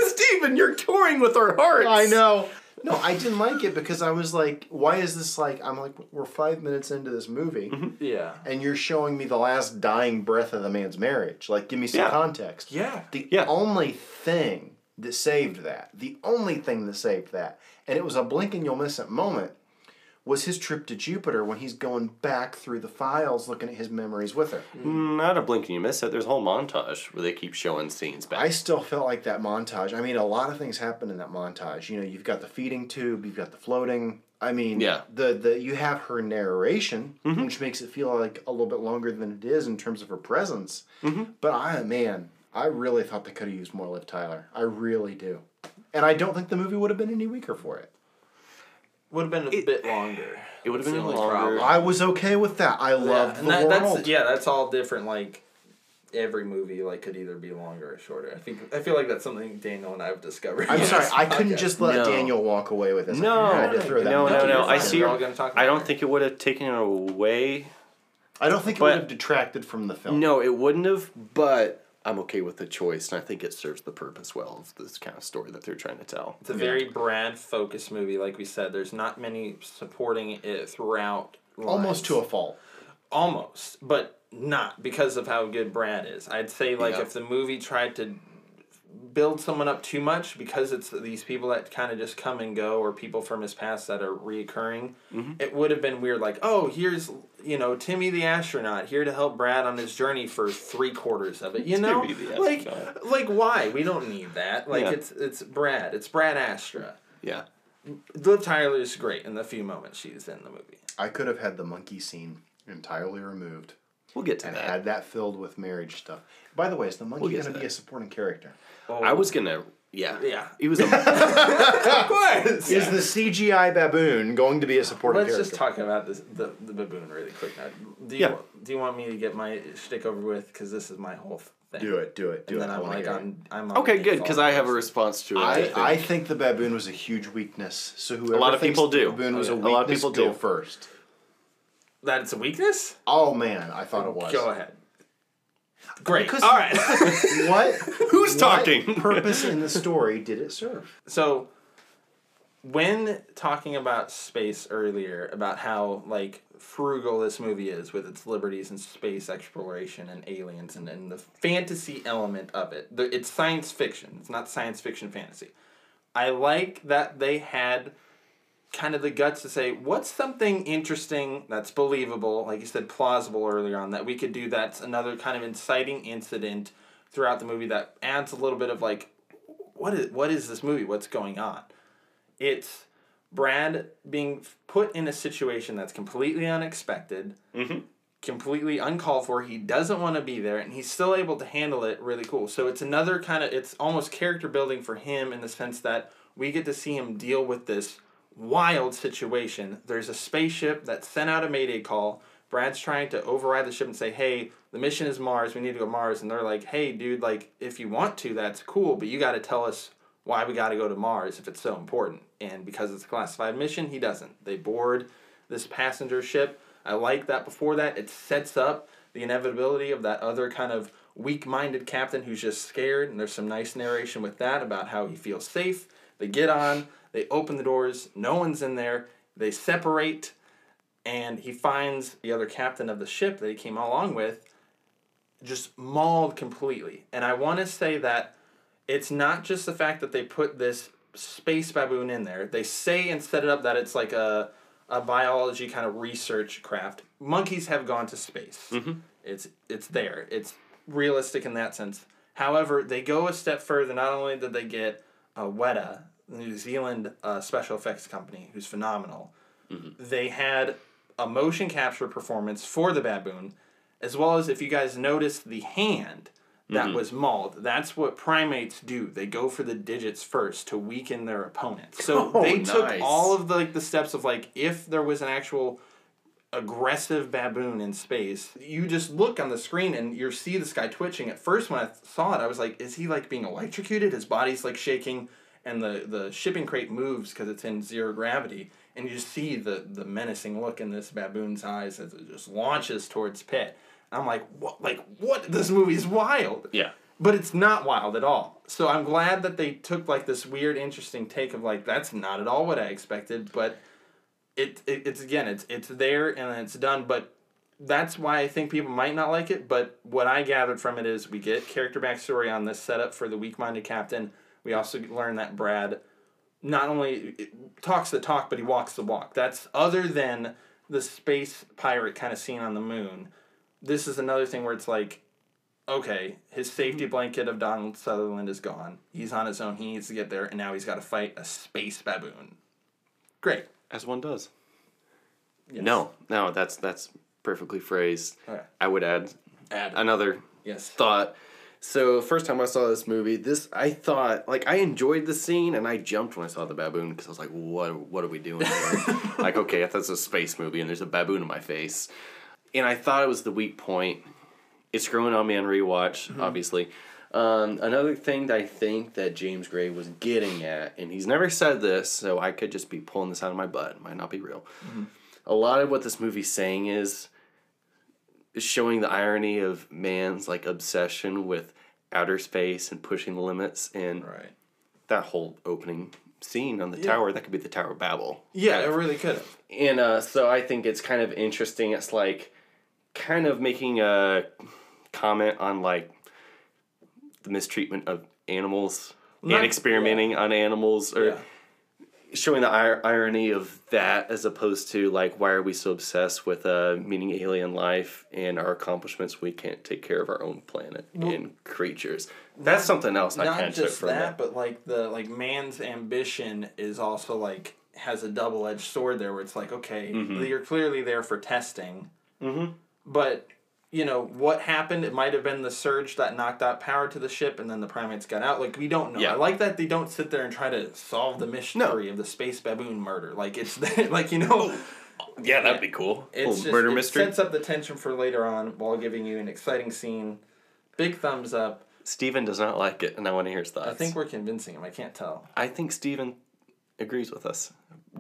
Stephen, you're touring with our hearts. I know. No, I didn't like it because I was like, why is this like? I'm like, we're five minutes into this movie, mm-hmm. yeah. and you're showing me the last dying breath of the man's marriage. Like, give me some Yeah. context. Yeah. The Yeah. only thing that saved that, the only thing that saved that, and it was a blink and you'll miss it moment, was his trip to Jupiter when he's going back through the files looking at his memories with her. Mm. mm, Not a blink and you miss it. There's a whole montage where they keep showing scenes back. I still felt like that montage. I mean, a lot of things happen in that montage. You know, you've got the feeding tube, you've got the floating. I mean, Yeah. the the you have her narration, mm-hmm. which makes it feel like a little bit longer than it is in terms of her presence. Mm-hmm. But I, man, I really thought they could have used more Liv Tyler. I really do, and I don't think the movie would have been any weaker for it. Would have been a bit longer. it would have been longer. problem. I was okay with that. I Yeah, loved and the that, world. that's yeah, that's all different. Like every movie, like could either be longer or shorter. I think I feel like that's something Daniel and I have discovered. I'm sorry, this I couldn't just let No. Daniel walk away with this. No, I had to no, no, no. I see. We're all gonna talk I don't it. think it would have taken it away. I don't think it But- would have detracted from the film. No, it wouldn't have. But I'm okay with the choice, and I think it serves the purpose well of this kind of story that they're trying to tell. It's a very Brad focused movie, like we said. There's not many supporting it throughout. almost to a fault. almost, but not because of how good Brad is. I'd say like Yeah. if the movie tried to build someone up too much because it's these people that kind of just come and go or people from his past that are reoccurring, Mm-hmm. it would have been weird. Like, oh, here's you know Timmy the astronaut here to help Brad on his journey for three quarters of it. You know, Timmy the like astronaut. like why we don't need that. Like Yeah. it's it's Brad. It's Brad Astra. Yeah. Liv Tyler is great in the few moments she's in the movie. I could have had the monkey scene entirely removed We'll get to that. and that. had that filled with marriage stuff. By the way, is the monkey We'll going to to be a supporting character? I oh. was gonna. Yeah. Yeah. He was. A, Of course. Is the CGI baboon going to be a supporting Let's character? just talk about this the, the baboon really quick now. Do you Yeah. do you want me to get my shtick over with? Because this is my whole thing. Do it, do it, do and it. then I I'm like hear it. on I'm on okay, good, because I have a response to it. I, think. I think the baboon was a huge weakness. So whoever lot of people do. baboon Oh, was yeah. a A lot of people go do. first. that it's a weakness. Oh man, I thought it was. Go ahead. Great. Because- All right. What? Who's what talking? purpose in the story did it serve? so when talking about space earlier about how like frugal this movie is with its liberties and space exploration and aliens and, and the fantasy element of it the, it's science fiction it's not science fiction fantasy i like that they had kind of the guts to say what's something interesting that's believable like you said plausible earlier on that we could do that's another kind of inciting incident throughout the movie that adds a little bit of like what is what is this movie what's going on it's Brad being put in a situation that's completely unexpected, mm-hmm. completely uncalled for. He doesn't want to be there, and he's still able to handle it really cool. So it's another kind of it's almost character building for him in the sense that we get to see him deal with this wild situation. There's a spaceship that sent out a mayday call. Brad's trying to override the ship and say, "Hey, the mission is Mars. We need to go Mars." And they're like, "Hey, dude, like if you want to, that's cool, but you got to tell us why we got to go to Mars if it's so important." And because it's a classified mission, he doesn't. They board this passenger ship. I like that before that it sets up the inevitability of that other kind of weak-minded captain who's just scared and there's some nice narration with that about how he feels safe. They get on, they open the doors, no one's in there. They separate and he finds the other captain of the ship that he came along with just mauled completely. And I want to say that it's not just the fact that they put this space baboon in there. They say and set it up that it's like a a biology kind of research craft. Monkeys have gone to space. Mm-hmm. It's it's there. It's realistic in that sense. However, they go a step further. Not only did they get a Weta, New Zealand uh, special effects company, who's phenomenal, they had a motion capture performance for the baboon, as well as if you guys noticed the hand that was mauled. That's what primates do. They go for the digits first to weaken their opponent. So Oh, they took all of the like the steps of like if there was an actual aggressive baboon in space. You just look on the screen and you see this guy twitching. At first, when I saw it, I was like, "Is he like being electrocuted? His body's like shaking." And the, the shipping crate moves because it's in zero gravity, and you just see the, the menacing look in this baboon's eyes as it just launches towards Pitt. I'm like, what? Like what? This movie's wild. Yeah. But it's not wild at all. So I'm glad that they took like this weird, interesting take of like that's not at all what I expected. But it, it it's again it's it's there and it's done. But that's why I think people might not like it. But what I gathered from it is we get character backstory on this setup for the weak-minded captain. We also learn that Brad not only talks the talk, but he walks the walk. That's other than the space pirate kind of scene on the moon. This is another thing where it's like, okay, his safety mm-hmm. blanket of Donald Sutherland is gone. He's on his own. He needs to get there, and now he's got to fight a space baboon. Great. As one does. No, no, that's that's perfectly phrased. Okay. I would add Add. another Yes. thought. So first time I saw this movie, this I thought like I enjoyed the scene and I jumped when I saw the baboon because I was like, what what are we doing here? like okay, that's a space movie and there's a baboon in my face, and I thought it was the weak point. It's growing on me on rewatch, obviously. Um, another thing that I think that James Gray was getting at, and he's never said this, so I could just be pulling this out of my butt. It might not be real. A lot of what this movie's saying is showing the irony of man's like obsession with outer space and pushing the limits and Right. that whole opening scene on the tower that could be the tower of babel Yeah, it really could have. and uh, so i think it's kind of interesting it's like kind of making a comment on like the mistreatment of animals Not- and experimenting on animals or Yeah. Showing the ir- irony of that as opposed to like why are we so obsessed with uh, meaning alien life and our accomplishments we can't take care of our own planet and creatures that's something else i Not of just from that, that but like the like man's ambition is also like has a double edged sword there, where it's like, okay, Mm-hmm. you're clearly there for testing, mm-hmm. but you know what happened? It might have been the surge that knocked out power to the ship, and then the primates got out. Like we don't know. Yeah. I like that they don't sit there and try to solve the mystery of the space baboon murder. Like it's like you know. yeah that'd be cool It's just, murder it mystery sets up the tension for later on while giving you an exciting scene. Big thumbs up. Stephen does not like it and i want to hear his thoughts I think we're convincing him. I can't tell. I think Stephen agrees with us,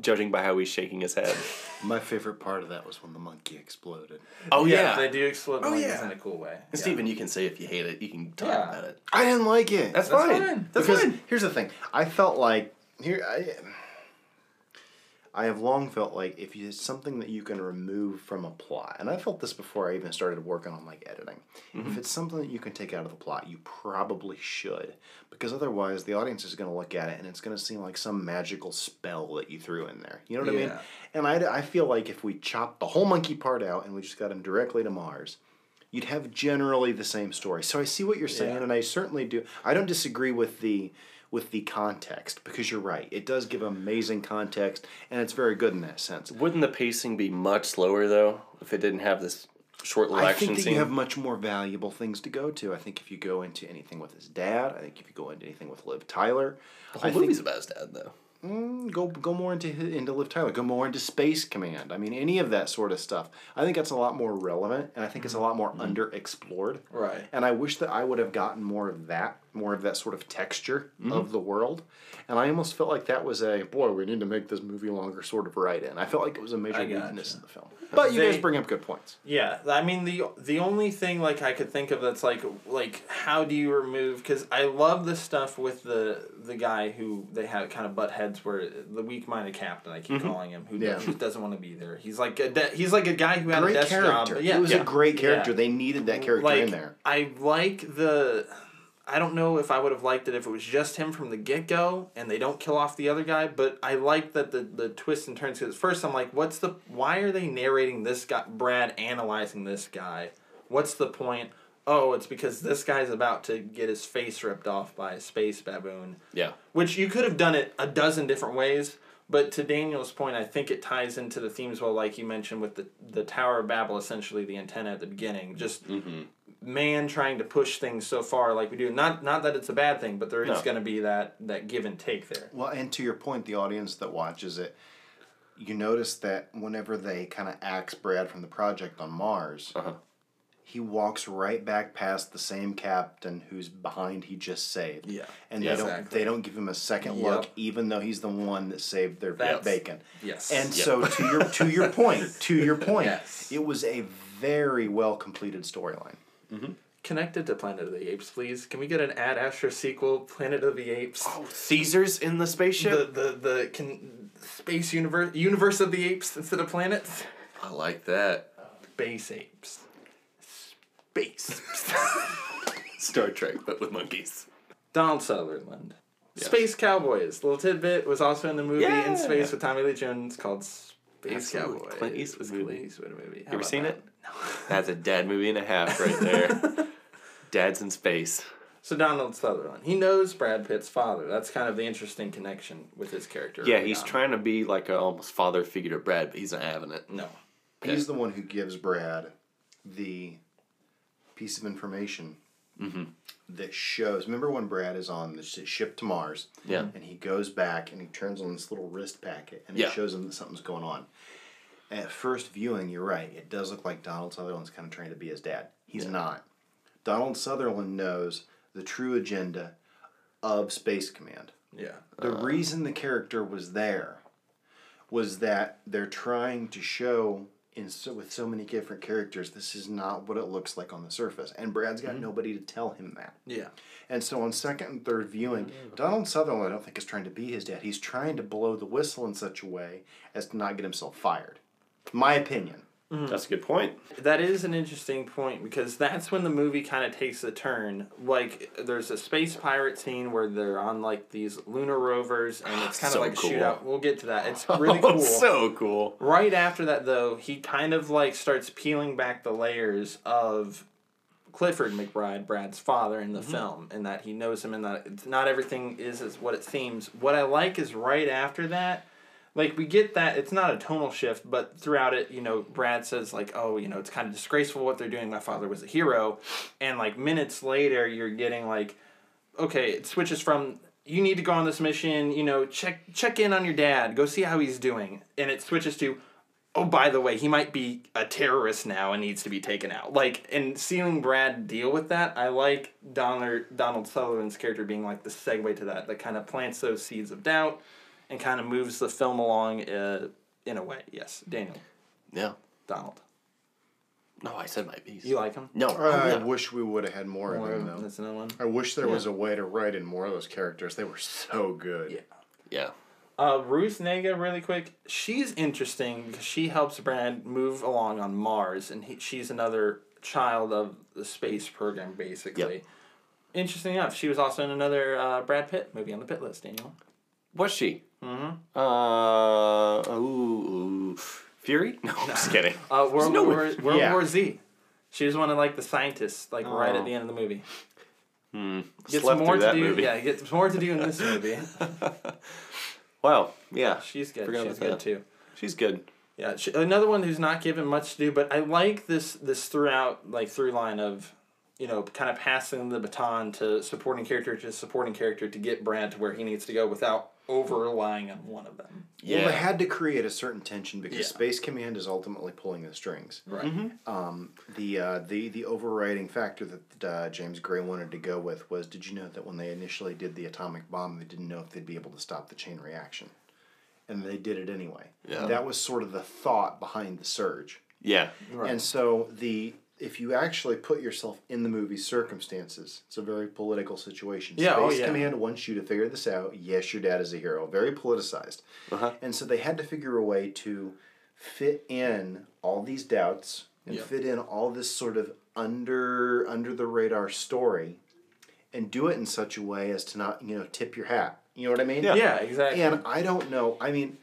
judging by how he's shaking his head. My favorite part of that was when the monkey exploded. Oh yeah. they do explode Oh, monkeys yeah. in a cool way. And Stephen, you can say if you hate it, you can talk Yeah. about it. I didn't like it. That's, That's fine. fine. That's because fine. here's the thing. I felt like here I I have long felt like if it's something that you can remove from a plot, and I felt this before I even started working on like editing. If mm-hmm. it's something that you can take out of the plot, you probably should, because otherwise the audience is going to look at it and it's going to seem like some magical spell that you threw in there. You know what I mean? And I, I feel like if we chopped the whole monkey part out and we just got him directly to Mars, you'd have generally the same story. So I see what you're saying, Yeah. and I certainly do. I don't disagree with the with the context because you're right. It does give amazing context, and it's very good in that sense. Wouldn't the pacing be much slower though if it didn't have this short little I action think that scene? you have much more valuable things to go to. I think if you go into anything with his dad, I think if you go into anything with Liv Tyler, the I whole think movie's about his dad though. Mm, go go more into into Liv Tyler. Go more into Space Command. I mean, any of that sort of stuff. I think that's a lot more relevant, and I think it's a lot more underexplored. Right. And I wish that I would have gotten more of that, more of that sort of texture mm-hmm. of the world. And I almost felt like that was a boy. We need to make this movie longer, sort of right in. I felt like it was a major weakness of the film. But you guys bring up good points. Yeah, I mean the the only thing like I could think of that's like like how do you remove because I love the stuff with the the guy who they have kind of butt heads where the weak minded captain I keep mm-hmm. calling him who Yeah. just doesn't want to be there. He's like a de- he's like a guy who had a Great desk character. but Yeah, it was yeah. a great character. They needed that character like in there. I like the. I don't know if I would have liked it if it was just him from the get go and they don't kill off the other guy, but I like that the the twists and turns. Because first I'm like, what's the? Why are they narrating this guy? Brad analyzing this guy. What's the point? Oh, it's because this guy's about to get his face ripped off by a space baboon. Yeah. Which you could have done it a dozen different ways, but to Daniel's point, I think it ties into the themes well, like you mentioned with the the Tower of Babel, essentially the antenna at the beginning. Just mm-hmm. Man trying to push things so far like we do. Not not that it's a bad thing, but there is No. going to be that that give and take there. Well, and to your point, the audience that watches it, you notice that whenever they kind of axe Brad from the project on Mars, Uh-huh. he walks right back past the same captain who's behind he just saved. Yeah. And Yeah, they don't exactly. they don't give him a second Yep. look, even though he's the one that saved their That's- bacon. Yes. And Yep. so to your to your point, to your point, Yes. it was a very well completed storyline. Mm-hmm. Connected to Planet of the Apes, please. Can we get an Ad Astra sequel, Planet of the Apes? Oh, Caesar's in the spaceship. The the the can space universe universe of the apes instead of planets. I like that. Space apes. Space. Star Trek, but with monkeys. Donald Sutherland. Yes. Space Cowboys. Little tidbit was also in the movie Yeah. in space with Tommy Lee Jones called Space Absolutely. Cowboys. Clint Eastwood Clint movie. Eastwood movie. How ever seen that? it? That's a dad movie and a half right there. Dad's in space. So Donald Sutherland, he knows Brad Pitt's father. That's kind of the interesting connection with his character. Yeah, early he's on. trying to be like a almost father figure to Brad, but he's not having it. No. He's the one who gives Brad the piece of information mm-hmm. that shows. Remember when Brad is on the ship to Mars? Yeah. And he goes back and he turns on this little wrist packet and Yeah. it shows him that something's going on. At first viewing, you're right. It does look like Donald Sutherland's kind of trying to be his dad. He's not. Donald Sutherland knows the true agenda of Space Command. Yeah. The uh, reason the character was there was that they're trying to show in so, with so many different characters this is not what it looks like on the surface and Brad's got mm-hmm. nobody to tell him that. Yeah. And so on second and third viewing, Donald Sutherland I don't think is trying to be his dad. He's trying to blow the whistle in such a way as to not get himself fired. My opinion. Mm-hmm. That's a good point. That is an interesting point because that's when the movie kind of takes a turn. Like, there's a space pirate scene where they're on like these lunar rovers, and it's kind So of like cool. a shootout. We'll get to that. It's really Oh, cool. so cool. right after that, though, he kind of like starts peeling back the layers of Clifford McBride, Brad's father, in the mm-hmm. film, and that he knows him, and that it's not everything is as what it seems. What I like is right after that, like we get that it's not a tonal shift, but throughout it, you know, Brad says like, "Oh, you know, it's kind of disgraceful what they're doing. My father was a hero," and like minutes later, you're getting like, okay, it switches from you need to go on this mission, you know, check check in on your dad, go see how he's doing, and it switches to oh, by the way, he might be a terrorist now and needs to be taken out. Like, and seeing Brad deal with that, I like Donald, Donald Sutherland's character being like the segue to that, that kind of plants those seeds of doubt and kind of moves the film along uh, in a way. Yes, Daniel, Yeah. Donald. No, I said my piece. You like him? no. I oh, yeah. wish we would have had more, Or, of them though. that's another one. I wish there was a way to write in more of those characters. They were so good. Yeah. Yeah. Uh, Ruth Negga, really quick. She's interesting because she helps Brad move along on Mars, and he, she's another child of the space program, basically. Yep. Interesting enough, she was also in another uh, Brad Pitt movie on the Pitt List, Daniel. Was she? Mm-hmm. Uh, ooh, ooh. Fury? No, I'm just kidding. Uh, World, no War. World Yeah. War Z. She was one of like the scientists, like right Oh. at the end of the movie. Hmm. Gets Slept more to do. movie. Yeah, gets more to do in this movie. Wow. Yeah. She's good. Forgot She's good that. too. She's good. Yeah, she, another one who's not given much to do, but I like this this throughout like through line of, you know, kind of passing the baton to supporting character to supporting character to get Brad to where he needs to go without over relying on one of them. Yeah. Well, they had to create a certain tension because Yeah. Space Command is ultimately pulling the strings. Right. Um, the uh, the the overriding factor that uh, James Gray wanted to go with was: Did you know that when they initially did the atomic bomb, they didn't know if they'd be able to stop the chain reaction, and they did it anyway. Yeah. That was sort of the thought behind the surge. yeah. Right. And so the if you actually put yourself in the movie's circumstances, it's a very political situation. Yeah, Space oh, yeah. Command wants you to figure this out. Yes, your dad is a hero. Very politicized. Uh-huh. And so they had to figure a way to fit in all these doubts and Yeah. fit in all this sort of under under the radar story and do it in such a way as to not, you know, tip your hat. You know what I mean? Yeah. Yeah, exactly. And I don't know. I mean,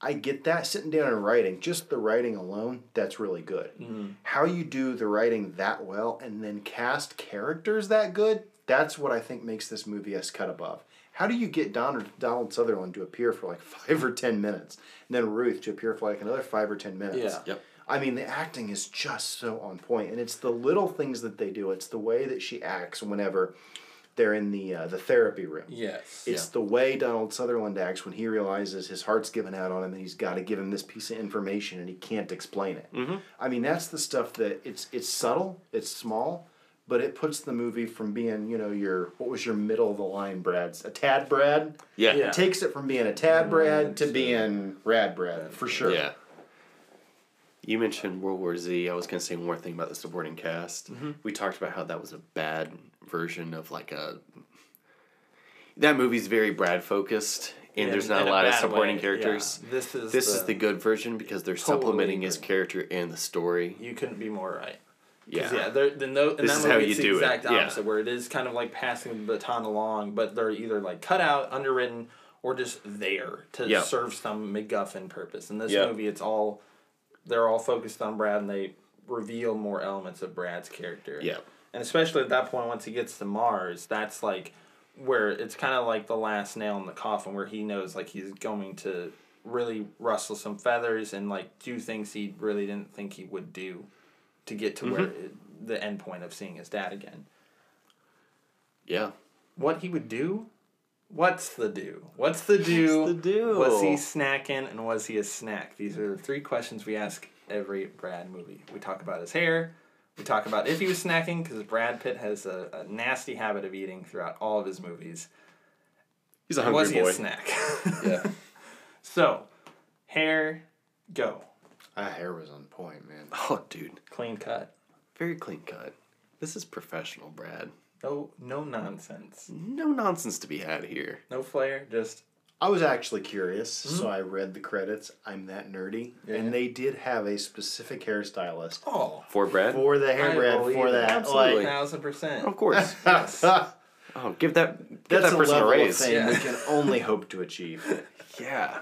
I get that sitting down and writing, just the writing alone, that's really good. Mm-hmm. How you do the writing that well and then cast characters that good, that's what I think makes this movie a cut above. How do you get Donald, Donald Sutherland to appear for like five or ten minutes, and then Ruth to appear for like another five or ten minutes? Yeah. Yep. I mean, the acting is just so on point, and it's the little things that they do. It's the way that she acts whenever they're in the uh, the therapy room. Yes. It's the way Donald Sutherland acts when he realizes his heart's given out on him and he's got to give him this piece of information and he can't explain it. Mm-hmm. I mean, that's the stuff that it's it's subtle, it's small, but it puts the movie from being you know your what was your middle of the line Brad's a tad Brad. Yeah. Yeah. It takes it from being a tad Brad to being Rad Brad for sure. Yeah. You mentioned World War Z. I was going to say one more thing about the supporting cast. Mm-hmm. We talked about how that was a bad version of like a. That movie's very Brad focused, and In- there's not a a lot of supporting way, characters. yeah. This is this is the- the good version because they're Totally supplementing his character and the story. You couldn't be more right. Yeah. Yeah. They're, the no, This that is movie, how it's you the do it, exact yeah. opposite, where it is kind of like passing the baton along, but they're either like cut out, underwritten, or just there to Yeah. serve some MacGuffin purpose. In this Yeah. movie, it's all they're all focused on Brad, and they reveal more elements of Brad's character. Yeah. And especially at that point, once he gets to Mars, that's like where it's kind of like the last nail in the coffin, where he knows like he's going to really rustle some feathers and like do things he really didn't think he would do to get to where Mm-hmm. it, the end point of seeing his dad again. Yeah. What he would do? What's the do? What's the do? What's the do? Was he snacking and was he a snack? These are the three questions we ask every Brad movie. We talk about his hair. We talk about if he was snacking because Brad Pitt has a, a nasty habit of eating throughout all of his movies. He's a And was hungry he a snack? Yeah. so, hair, go. That hair was on point, man. oh, dude. Clean cut. Very clean cut. This is professional, Brad. No, no nonsense. No nonsense to be had here. No flair. Just I was actually curious, so I read the credits. I'm that nerdy, Yeah. and they did have a specific hairstylist oh, For Brad? for the hair I Brad for it. that. Absolutely. thousand percent. Of course. Yes. oh, give that give That's that a person a level of raise. fame we can only hope to achieve. Yeah.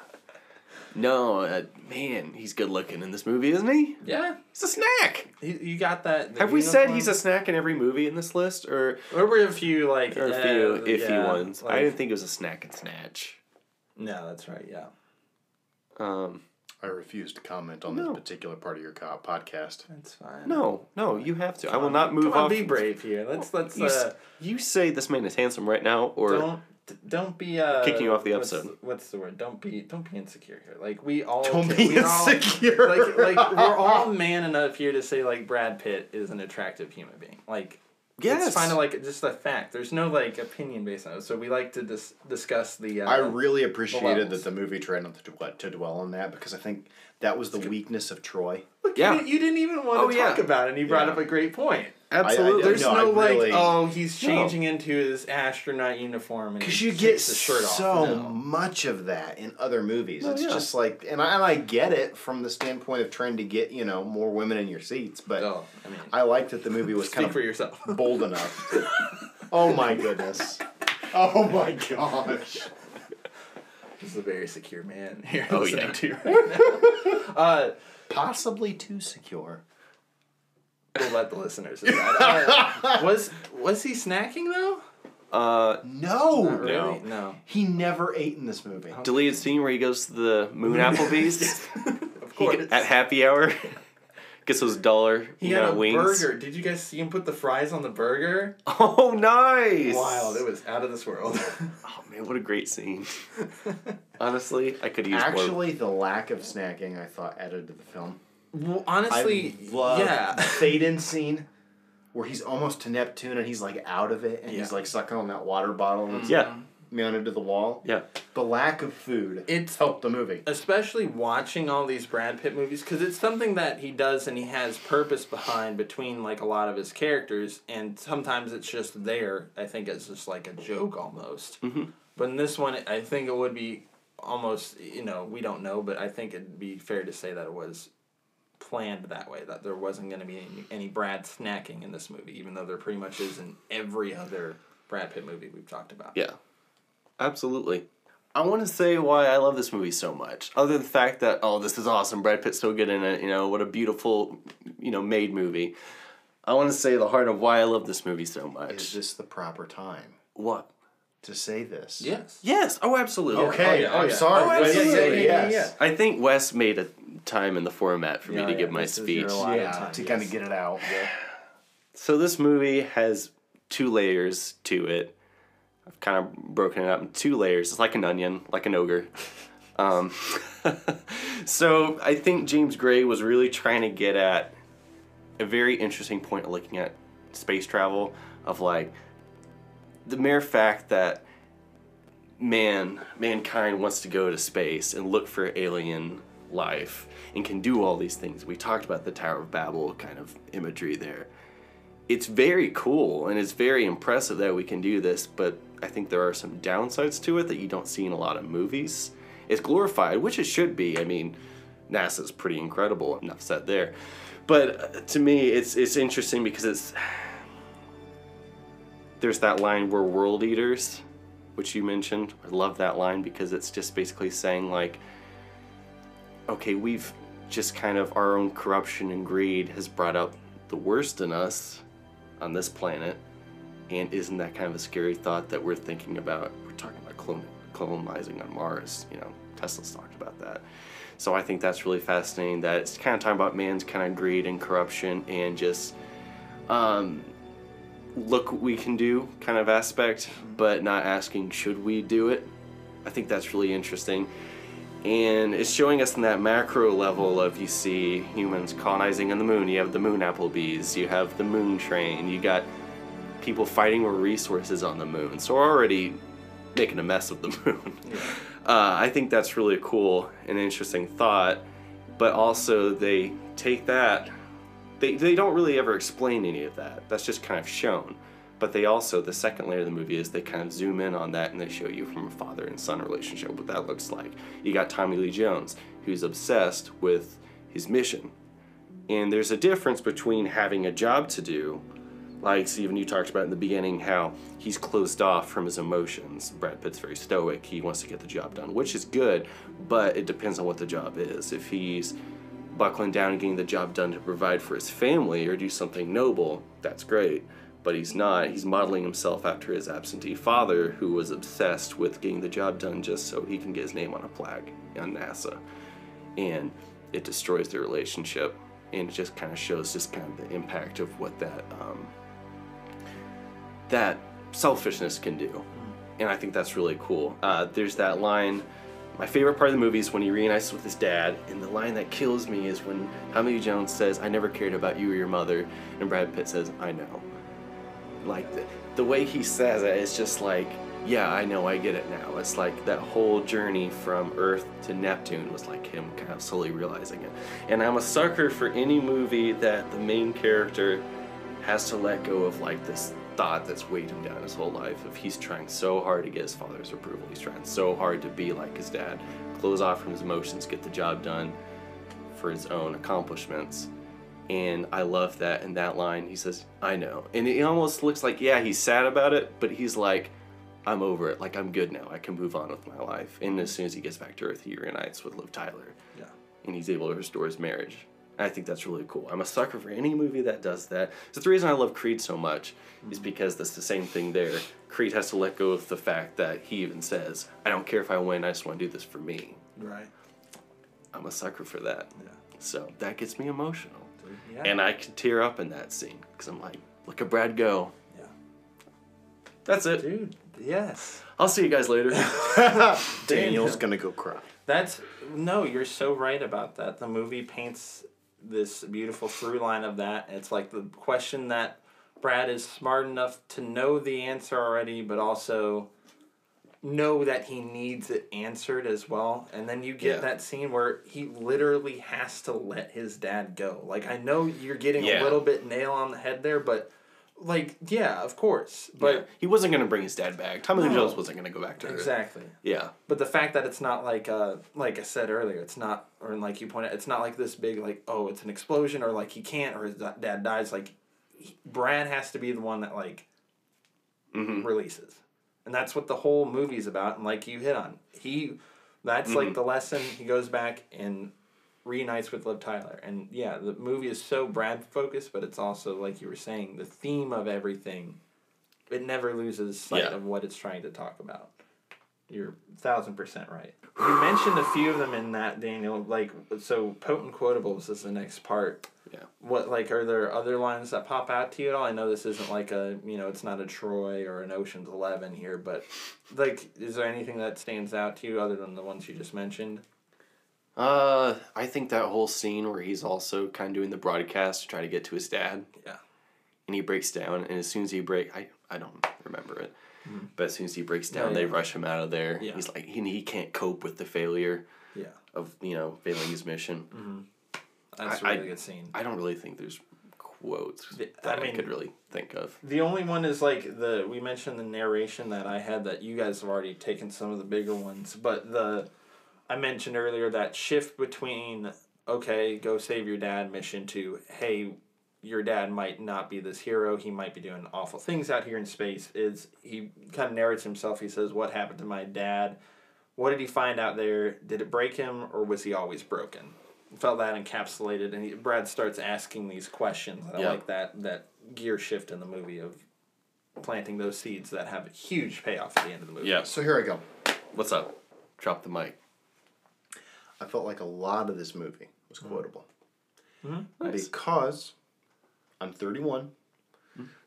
No, uh, man, he's good looking in this movie, isn't he? Yeah, He's a snack. you, you got that. Have we said he's a snack in every movie in this list, or There were a few like or a uh, few iffy yeah, ones? like- I didn't think it was a snack and snatch. No, that's right. Yeah, Um, I refuse to comment on No. this particular part of your co- podcast. that's fine. no, no, you have to. I will not move Come on, off. be brave here. Let's let's You, uh, you say this man is handsome right now, or don't don't be uh Kicking you off the episode. What's, the word? Don't be don't be insecure here. Like we all Don't can- be we're all- insecure. like like we're all man enough here to say like Brad Pitt is an attractive human being. Like Yes. it's kind of like just a fact. There's no like opinion based on it. So we like to dis- discuss the. Uh, I really appreciated levels. that the movie tried not to, dwell- to dwell on that because I think that was the weakness of Troy. Look, Yeah. you, didn't- you didn't even want Oh, to yeah. talk about it, and you brought Yeah. up a great point. absolutely. I- There's No, no, I really- like, oh, he's No. changing into his astronaut uniform Because you get the shirt so off. No. much of that in other movies. it's yeah. just like, and I, and I get it from the standpoint of trying to get you know more women in your seats, but Oh, I mean, I like that the movie was speak kind for of yourself. bold enough. To, oh my goodness! Oh my gosh! This is a very secure man here. Oh, listening yeah. to right now. uh, Possibly too secure. we'll let the listeners decide. Uh, was was he snacking though? uh, No, really. No. he never ate in this movie. deleted scene where he goes to the Moon Applebee's Of course. get- at happy hour. Gets those dollar He you had know, a wings. burger. Did you guys see him put the fries on the burger? Oh, nice! Wild. It was out of this world. Oh man, what a great scene. Honestly, I could use more. Actually, the lack of snacking I thought added to the film. well, honestly, I love yeah. the fade in scene where he's almost to Neptune and he's like out of it and he's like sucking on that water bottle and it's Yeah, mounted to the wall. yeah. The lack of food It's helped the movie. especially watching all these Brad Pitt movies because it's something that he does and he has purpose behind between like a lot of his characters and sometimes it's just there I think it's just like a joke almost Mhm. but in this one I think it would be almost you know we don't know but I think it'd be fair to say that it was planned that way that there wasn't going to be any, any Brad snacking in this movie even though there pretty much is in every other Brad Pitt movie we've talked about Yeah, absolutely. I want to say why I love this movie so much. Other than the fact that oh, this is awesome, Brad Pitt's so good in it. You know what a beautiful, you know, made movie. I want to say the heart of why I love this movie so much. Is much. this the proper time What? to say this? yes Yes. Oh, absolutely. Okay, Oh, yeah, oh, I'm yeah. sorry. Oh, but absolutely. yes. Yeah, yeah, I think Wes made a time in the format for me to yeah, give my this is speech. your Yeah, time, to yes. kind of get it out. So this movie has two layers to it. I've kind of broken it up in two layers. It's like an onion, like an ogre. Um, so I think James Gray was really trying to get at a very interesting point of looking at space travel of like the mere fact that man mankind wants to go to space and look for alien life and can do all these things. We talked about the Tower of Babel kind of imagery there. It's very cool and it's very impressive that we can do this, but I think there are some downsides to it that you don't see in a lot of movies. It's glorified, which it should be. I mean, NASA's pretty incredible. Enough said there. But uh, to me, it's it's interesting because it's there's that line we're world eaters, which you mentioned. I love that line because it's just basically saying like, okay, we've just kind of our own corruption and greed has brought out the worst in us on this planet, and isn't that kind of a scary thought that we're thinking about? We're talking about clone, colonizing on Mars. You know, Tesla's talked about that. So I think that's really fascinating. That it's kind of talking about man's kind of greed and corruption and just um, look what we can do kind of aspect, but not asking should we do it. I think that's really interesting. And it's showing us in that macro level of you see humans colonizing on the moon. You have the moon Applebee's, you have the moon train, you got people fighting for resources on the moon. So we're already making a mess of the moon. Uh, I think that's really a cool and interesting thought. But also they take that they, they don't really ever explain any of that. That's just kind of shown. But they also, the second layer of the movie is they kind of zoom in on that and they show you from a father and son relationship what that looks like. You got Tommy Lee Jones, who's obsessed with his mission. And there's a difference between having a job to do, like Stephen, you talked about in the beginning, how he's closed off from his emotions. Brad Pitt's very stoic. He wants to get the job done, which is good, but it depends on what the job is. If he's buckling down and getting the job done to provide for his family or do something noble, that's great. But he's not. He's modeling himself after his absentee father, who was obsessed with getting the job done just so he can get his name on a plaque on NASA. And it destroys their relationship. And it just kind of shows just kind of the impact of what that um, that selfishness can do. And I think that's really cool. Uh, there's that line my favorite part of the movie is when he reunites with his dad, and the line that kills me is when Tommy Jones says, I never cared about you or your mother, and Brad Pitt says, I know. Like, the, the way he says it, it's just like, yeah, I know, I get it now. It's like that whole journey from Earth to Neptune was like him kind of slowly realizing it. And I'm a sucker for any movie that the main character has to let go of like this thought that's weighed him down his whole life of he's trying so hard to get his father's approval he's trying so hard to be like his dad close off from his emotions get the job done for his own accomplishments and i love that in that line he says i know and it almost looks like yeah he's sad about it but he's like i'm over it like i'm good now i can move on with my life and as soon as he gets back to earth he reunites with liv tyler Yeah. and he's able to restore his marriage. I think that's really cool. I'm a sucker for any movie that does that. So the reason I love Creed so much is mm-hmm. because that's the same thing there. Creed has to let go of the fact that he even says, "I don't care if I win. I just want to do this for me." Right. I'm a sucker for that. Yeah. So that gets me emotional, Yeah. and I could tear up in that scene because I'm like, "Look at Brad go." Yeah. That's it. Dude, yes. I'll see you guys later. Daniel's gonna go cry. That's no, you're so right about that. The movie paints this beautiful through line of that. It's like the question that Brad is smart enough to know the answer already, but also know that he needs it answered as well. And then you get Yeah. that scene where he literally has to let his dad go. Like I know you're getting Yeah. a little bit nail on the head there, but like yeah, of course. But yeah. he wasn't gonna bring his dad back. Tommy Lee No. Jones wasn't gonna go back to Earth. exactly. Yeah. But the fact that it's not like uh like I said earlier, it's not or like you pointed, it's not like this big like oh it's an explosion or like he can't or his dad dies. Like he, Brad has to be the one that like mm-hmm. releases, and that's what the whole movie's about. And like you hit on, he that's like mm-hmm. the lesson. He goes back and reunites with Liv Tyler, and yeah, the movie is so Brad focused, but it's also like you were saying the theme of everything. It never loses sight Yeah. of what it's trying to talk about. You're thousand percent right. You mentioned a few of them in that, Daniel. Like, so potent quotables is the next part. Yeah. What like are there other lines that pop out to you at all? I know this isn't like a you know it's not a Troy or an Ocean's Eleven here, but like is there anything that stands out to you other than the ones you just mentioned? Uh, I think that whole scene where he's also kind of doing the broadcast to try to get to his dad. Yeah. And he breaks down, and as soon as he break, I I don't remember it, Mm-hmm. but as soon as he breaks down, Yeah, they yeah. rush him out of there. Yeah. He's like he he can't cope with the failure Yeah, of you know failing his mission. Mm-hmm. that's I- a really I- good scene. I don't really think there's quotes The- that I I, could really think of. The only one is like the we mentioned the narration that I had that you guys have already taken some of the bigger ones, but the I mentioned earlier that shift between okay, go save your dad mission to hey, your dad might not be this hero, he might be doing awful things out here in space is he kind of narrates himself. He says, "What happened to my dad? What did he find out there? Did it break him or was he always broken?" Felt that encapsulated, and he, Brad starts asking these questions. I Yeah. like that that gear shift in the movie of planting those seeds that have a huge payoff at the end of the movie. Yeah. So here I go. What's up? Drop the mic. I felt like a lot of this movie was mm-hmm. quotable. Mm-hmm. Nice. Because I'm 31.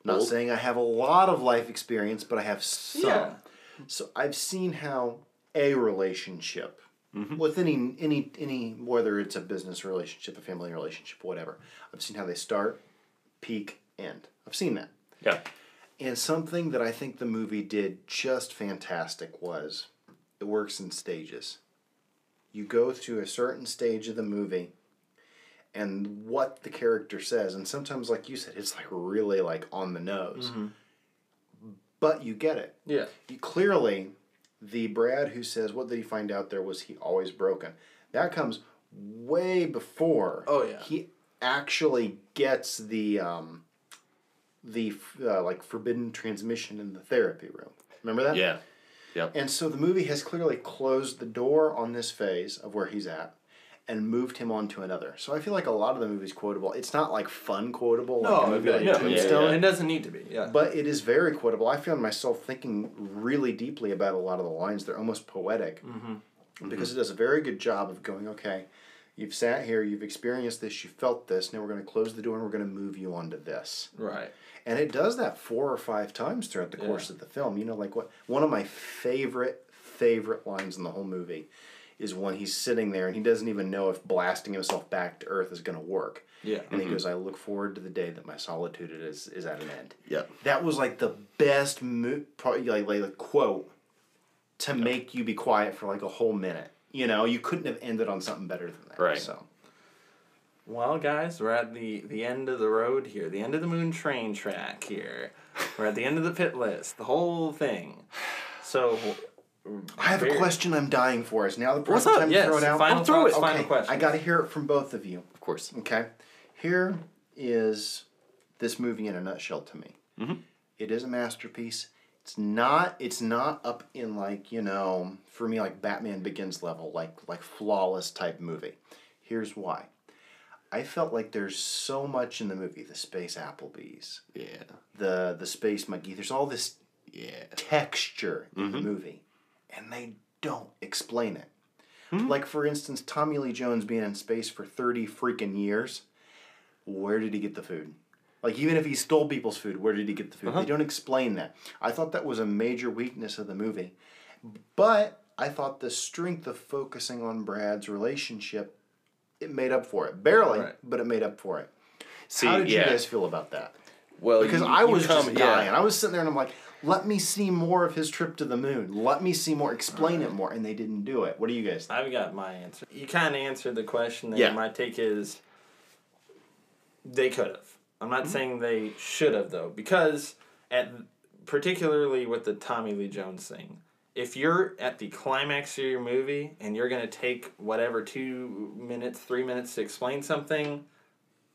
Not Old. saying I have a lot of life experience, but I have some. Yeah. So I've seen how a relationship mm-hmm. with any any any whether it's a business relationship, a family relationship, whatever. I've seen how they start, peak, end. I've seen that. Yeah. And something that I think the movie did just fantastic was it works in stages. You go through a certain stage of the movie and what the character says, and sometimes like you said, it's like really like on the nose. But you get it. Yeah. You, clearly the Brad who says what did he find out there was he always broken. That comes way before Oh, yeah. he actually gets the um the uh, like forbidden transmission in the therapy room. Remember that? Yeah. Yep. And so the movie has clearly closed the door on this phase of where he's at and moved him on to another. So I feel like a lot of the movie's quotable. It's not like fun quotable like a movie like no, yeah, Tombstone. It doesn't need to be. Yeah. But it is very quotable. I found myself thinking really deeply about a lot of the lines. They're almost poetic mm-hmm. because mm-hmm. it does a very good job of going, okay, you've sat here, you've experienced this, you felt this, now we're going to close the door and we're going to move you on to this. right. And it does that four or five times throughout the course Yeah. of the film. You know, like what one of my favorite, favorite lines in the whole movie is when he's sitting there and he doesn't even know if blasting himself back to Earth is going to work. Yeah. And he mm-hmm. goes, I look forward to the day that my solitude is, is at an end. Yeah. That was like the best mo- probably like, like a quote to make you be quiet for like a whole minute. You know, you couldn't have ended on something better than that. Right. So Well, guys, we're at the the end of the road here, the end of the moon train track here. We're at the end of the Pitt List, the whole thing. So, I have a question I'm dying for. Is now the What's up? time Yes, to throw it out? final I'll throw thoughts, it. final Okay, questions. I got to hear it from both of you. Of course. Okay, here is this movie in a nutshell to me. Mm-hmm. It is a masterpiece. It's not. It's not up in like you know for me like Batman Begins level like like flawless type movie. Here's why. I felt like there's so much in the movie. The space Applebee's, Yeah. the the space monkey. There's all this Yeah. texture in the movie, and they don't explain it. Hmm? Like for instance, Tommy Lee Jones being in space for thirty freaking years. Where did he get the food? Like even if he stole people's food, where did he get the food? They uh-huh. don't explain that. I thought that was a major weakness of the movie, but I thought the strength of focusing on Brad's relationship, it made up for it. Barely, Right. but it made up for it. See, How did yeah. you guys feel about that? well, because you- I was come- just yeah. dying. I was sitting there and I'm like, let me see more of his trip to the moon. Let me see more. Explain it more, and they didn't do it. What do you guys think? I've got my answer. You kind of answered the question there. Yeah. My take is they could have. I'm not mm-hmm. saying they should have though, because at particularly with the Tommy Lee Jones thing, if you're at the climax of your movie and you're gonna take whatever two minutes, three minutes to explain something,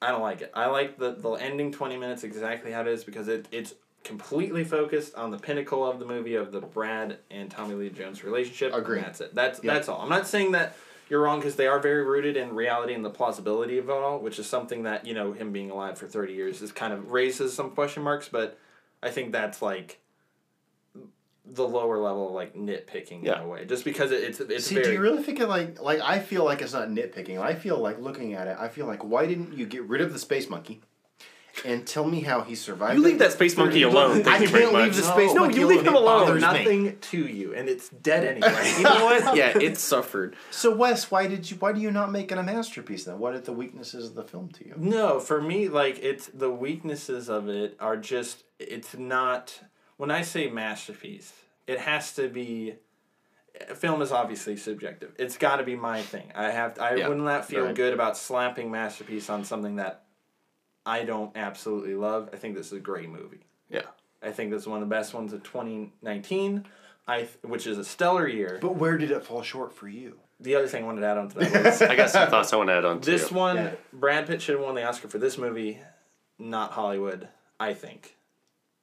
I don't like it. I like the the ending twenty minutes exactly how it is because it it's completely focused on the pinnacle of the movie of the Brad and Tommy Lee Jones relationship. Agree. And that's it. That's Yeah. that's all. I'm not saying that you're wrong because they are very rooted in reality and the plausibility of it all, which is something that you know him being alive for thirty years is kind of raises some question marks. But I think that's like the lower level of like nitpicking Yeah. in a way, just because it, it's it's See, very. do you really think it like like I feel like it's not nitpicking. I feel like looking at it, I feel like why didn't you get rid of the space monkey, and tell me how he survived? You leave that space monkey alone. I you can't leave much. the space No, monkey you leave alone. him It alone. bothers me. nothing to you, and it's dead anyway. You know what? Yeah, it suffered. So Wes, why did you why do you not make it a masterpiece then? What are the weaknesses of the film to you? No, for me, like it's the weaknesses of it are just it's not. When I say masterpiece, it has to be. Film is obviously subjective. It's got to be my thing. I have. I Yeah, would not that feel right. good about slapping masterpiece on something that I don't absolutely love. I think this is a great movie. Yeah. I think this is one of the best ones of twenty nineteen. I th- which is a stellar year. But where did it fall short for you? the other thing I wanted to add on to that was I got some thoughts I want to add on too. this one, Yeah. Brad Pitt should have won the Oscar for this movie, not Hollywood. I think.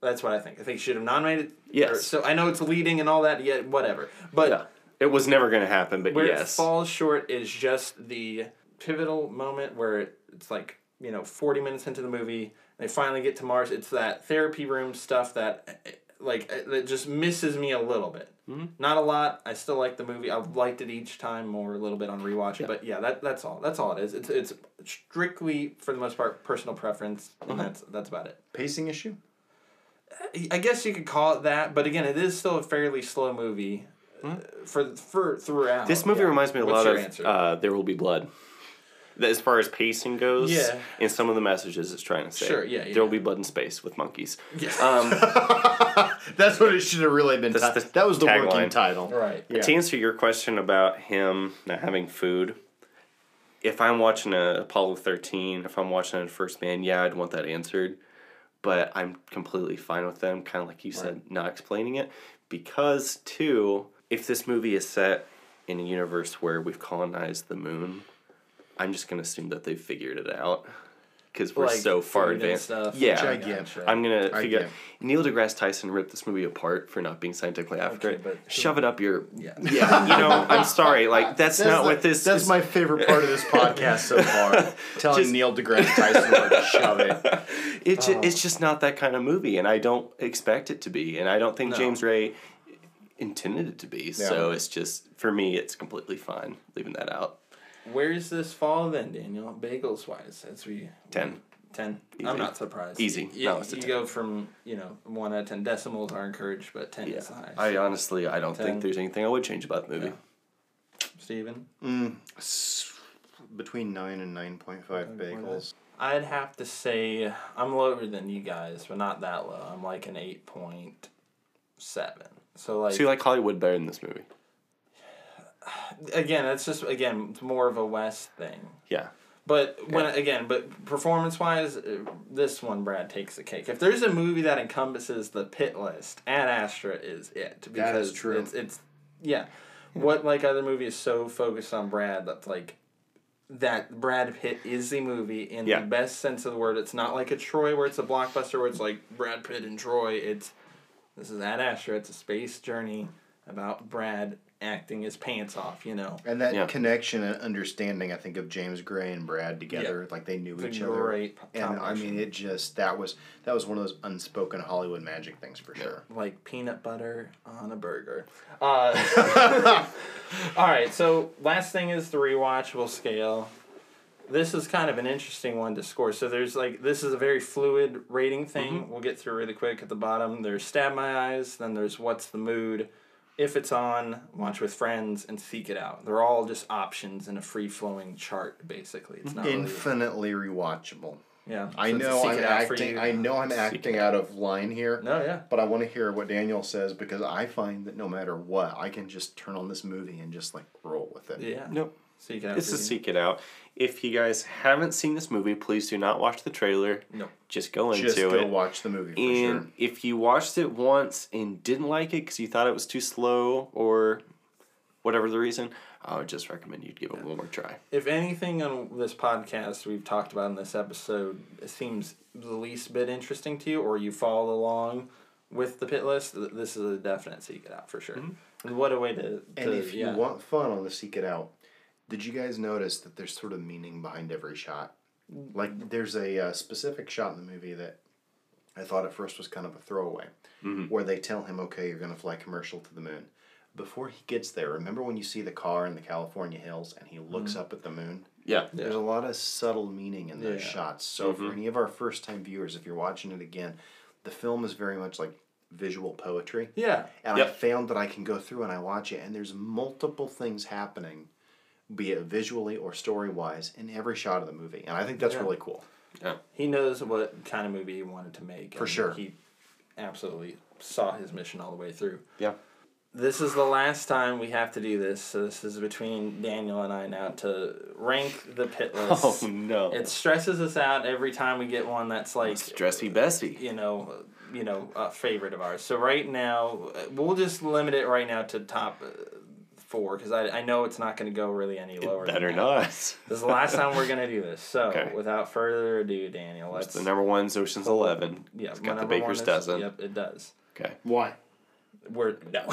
That's what I think. I think he should have nominated. Yes. or- so I know it's leading and all that. Yet whatever. But Yeah. It was never going to happen, but where it yes. falls short is just the pivotal moment where it's like you know forty minutes into the movie, they finally get to Mars. It's that therapy room stuff that like that just misses me a little bit. Mm-hmm. Not a lot. I still like the movie. I've liked it each time more a little bit on rewatch. But yeah, that that's all. That's all it is. It's it's strictly for the most part personal preference, and Uh-huh. that's that's about it. Pacing issue? I guess you could call it that, but again, it is still a fairly slow movie. uh, For for throughout. Hmm? This movie Yeah. reminds me a What's lot of answer? uh, There Will Be Blood. That As far as pacing goes, Yeah. and some of the messages it's trying to say. Sure, yeah, yeah. There will be blood in space with monkeys. Yeah. Um, That's what it should have really been. That's ti- the that was the tagline. working title. right. Yeah. To answer your question about him not having food, if I'm watching a Apollo 13, if I'm watching a First Man, yeah, I'd want that answered. But I'm completely fine with them, kind of like you said, not explaining it. Because, too, if this movie is set in a universe where we've colonized the moon, I'm just going to assume that they've figured it out. Because we're Like so far advanced. stuff. Yeah, Which I get. Gotcha. I'm gonna I figure. get. Neil deGrasse Tyson ripped this movie apart for not being scientifically accurate. but- Shove it up your. Yeah. Yeah, you know, I'm sorry. Like that's, not the- what this. That's is. my favorite part of this podcast so far. Telling Just- Neil deGrasse Tyson where to shove it. It's Oh. it's just not that kind of movie, and I don't expect it to be, and I don't think No. James Gray intended it to be. So it's just for me, it's completely fine leaving that out. Where's this fall then, Daniel? Bagels wise, as we Ten. Ten. Easy. I'm not surprised. Easy. You, No, it's a you 10. go from you know one out of ten decimals are encouraged, but ten Yeah, is the highest. I honestly I don't Ten. think there's anything I would change about the movie. Yeah. Steven? Mm, s- Between nine and nine point five bagels. I'd have to say I'm lower than you guys, but not that low. I'm like an eight point seven. So like So you like Hollywood better than this movie? Again, that's just again it's more of a Wes thing. Yeah. But when again, but performance wise, uh, this one Brad takes the cake. If there's a movie that encompasses the Pitt List, Ad Astra is it because is true. It's, it's yeah. What like other movie is so focused on Brad that's like that Brad Pitt is the movie in Yeah. the best sense of the word. It's not like a Troy where it's a blockbuster where it's like Brad Pitt and Troy. It's this is Ad Astra. It's a space journey about Brad acting his pants off. You know. And that Yeah. connection and understanding, I think, of James Gray and Brad together, like they knew It's each other. great And I mean, it just that was that was one of those unspoken Hollywood magic things for sure. like peanut butter on a burger. Uh, all right, so last thing is the rewatchable scale. This is kind of an interesting one to score. So there's like this is a very fluid rating thing. We'll get through really quick at the bottom. There's stab my eyes. Then there's what's the mood. If it's on, watch with friends and seek it out. They're all just options in a free flowing chart. Basically, it's not really, Infinitely rewatchable. yeah. I so it's a know I'm it out for acting. I know I'm acting out of line here. No, yeah. But I want to hear what Daniel says because I find that no matter what, I can just turn on this movie and just like roll with it. Yeah. Nope. Seek it out. It's for to seek it out. If you guys haven't seen this movie, please do not watch the trailer. No. Just go into it. Just go it. watch the movie for and sure. if you watched it once and didn't like it because you thought it was too slow or whatever the reason, I would just recommend you give it one more try. If anything on this podcast we've talked about in this episode seems the least bit interesting to you, or you follow along with the Pitt List, this is a definite seek it out for sure. Mm-hmm. And what a way to, to And if you yeah. want fun on the Seek It Out, did you guys notice that there's sort of meaning behind every shot? Mm. Like there's a uh, specific shot in the movie that I thought at first was kind of a throwaway, mm-hmm. where they tell him, okay, you're going to fly commercial to the moon. Before he gets there, remember when you see the car in the California hills and he looks mm-hmm. up at the moon? Yeah. yeah, There's a lot of subtle meaning in those Yeah. shots. So for mm-hmm. any of our first time viewers, if you're watching it again, the film is very much like visual poetry. Yeah. And I found that I can go through and I watch it, and there's multiple things happening, be it visually or story wise, in every shot of the movie. And I think that's Yeah. really cool. Yeah. He knows what kind of movie he wanted to make. For sure. He absolutely saw his mission all the way through. Yeah. This is the last time we have to do this, so this is between Daniel and I now to rank the pit list. Oh no. It stresses us out every time we get one that's like Stressy Bessie. you know, you know, a favorite of ours. So right now, we'll just limit it right now to top uh, four because I, I know it's not going to go really any lower. than Better that. not. This is the last time we're going to do this. So Okay. without further ado, Daniel, let's. The number one's Ocean's Eleven. yeah, It's my got the number one Baker's is- dozen. Yep, it does. Okay. Why? We're no.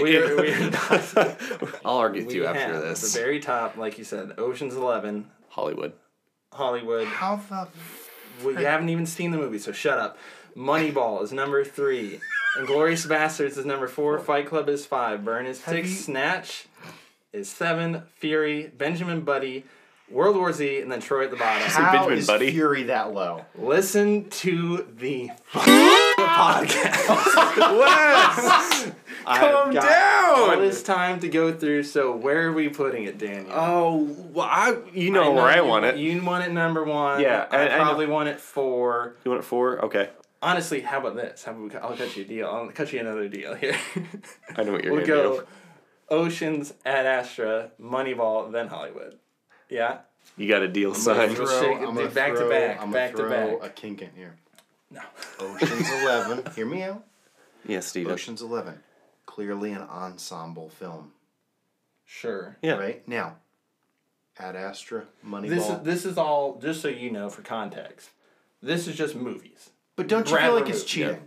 we're, we're not. I'll argue with you after have this. the very top, like you said, Ocean's Eleven, Hollywood. Hollywood. How the. Well, you haven't even seen the movie, so shut up. Moneyball is number three. Inglourious Basterds is number four. Fight Club is five. Burn is six. you- Snatch is seven. Fury, Benjamin Button, World War Z, and then Troy at the bottom. How Benjamin is Buddy? Fury that low? Listen to the podcast. Wes! Calm Got All down. this time to go through. So where are we putting it, Daniel? Oh, well, I you know where I you, want it. You You want it number one. Yeah, I, I- I probably want it four. You want it four? Okay. Honestly, how about this? How about we, I'll cut you a deal. I'll cut you another deal here. I know what you're we'll gonna go do. Oceans Ad Astra, Moneyball, then Hollywood. Yeah. You got a deal I'm signed. Throw- I'm gonna back to throw- back, I'm back to gonna throw back. a kink in here. No. Ocean's Eleven. Hear me out. Yeah, Steven. Ocean's Eleven. Clearly an ensemble film. Sure. Yeah. Right? Now, Ad Astra, Moneyball. This is this is all just so you know for context. This is just movies. But don't you Brad feel like removed, it's cheating? yeah.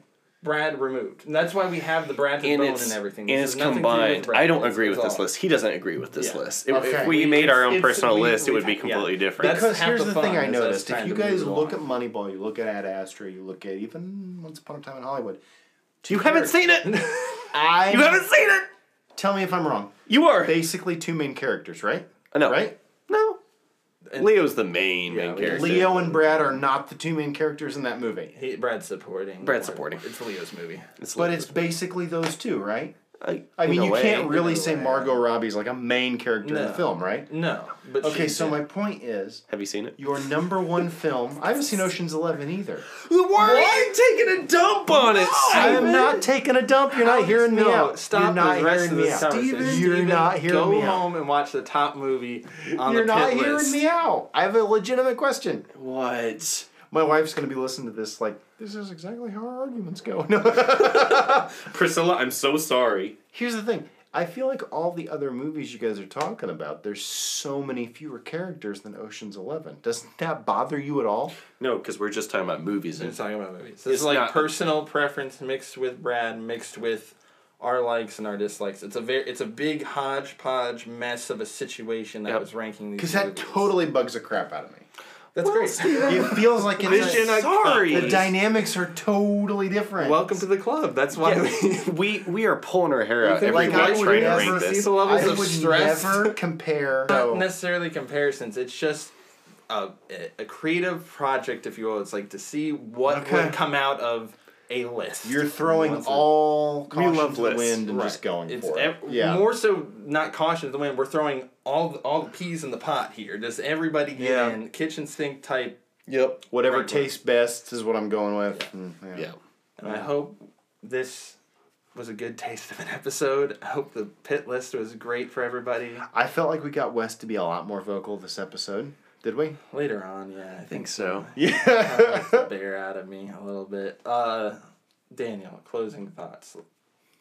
Brad removed. And that's why we have the Brad and bone and everything. and This it's has nothing to do with combined. I don't agree it's with this all- list. He doesn't agree with this Yeah. list. If, Okay. if we We- made our own it's- personal we- list, it would be yeah. completely different. Because half here's the the, thing I noticed. If you guys move look at. Moneyball, you look at Ad Astra, you look at even Once Upon a Time in Hollywood. you haven't seen it. I You haven't seen it. tell me if I'm wrong. You are. Basically, two main characters, right? No. Right? No. And- Leo's the main Yeah, main character. Leo and Brad are not the two main characters in that movie, He, Brad's supporting. Brad's supporting. It's Leo's movie. It's but Leo's. it's basically those two, right? I, I mean, you way. can't really say way. Margot Robbie's like a main character in the film, right? No, but Okay, so did. my point is, Have you seen it? your number one film. I haven't seen Ocean's Eleven either. Why are you taking a dump on it? I am not taking a dump. You're not hearing me out. Stop You're not the rest hearing of me this out. conversation. You're not hearing go me out. home and watch the top movie on the You're the not pit hearing list. me out. I have a legitimate question. What? My wife's gonna be listening to this like this is exactly how our arguments go. No. Priscilla, I'm so sorry. Here's the thing. I feel like all the other movies you guys are talking about, there's so many fewer characters than Ocean's Eleven. Doesn't that bother you at all? No, because we're just talking about movies. We're And talking about movies. This It's is like not- personal preference mixed with Brad, mixed with our likes and our dislikes. It's a very, it's a big hodgepodge mess of a situation that Yep. was ranking these. Because that movies. totally bugs the crap out of me. That's great. It feels like it's Vision, a, I'm sorry. the dynamics are totally different. Welcome to the club. That's why we. we we are pulling our hair out think every we week got- trying would to never this. the levels I of would stress. never compare. not necessarily comparisons. It's just a, a creative project, if you will. It's like to see what Okay. would come out of a list. You're throwing all caution love to the lists. wind and Right. just going it's for ev- it. Yeah. More so, not caution to the wind. We're throwing all the, all the peas in the pot here. Does everybody get Yeah. in kitchen sink type? Yep. Whatever Right. tastes best is what I'm going with. Mm, yeah. Yeah. And I hope this was a good taste of an episode. I hope the Pitt List was great for everybody. I felt like we got Wes to be a lot more vocal this episode. Did we? Later on, yeah, I I think think so. Yeah. Kinda let the bear out of me a little bit. Uh, Daniel, closing thoughts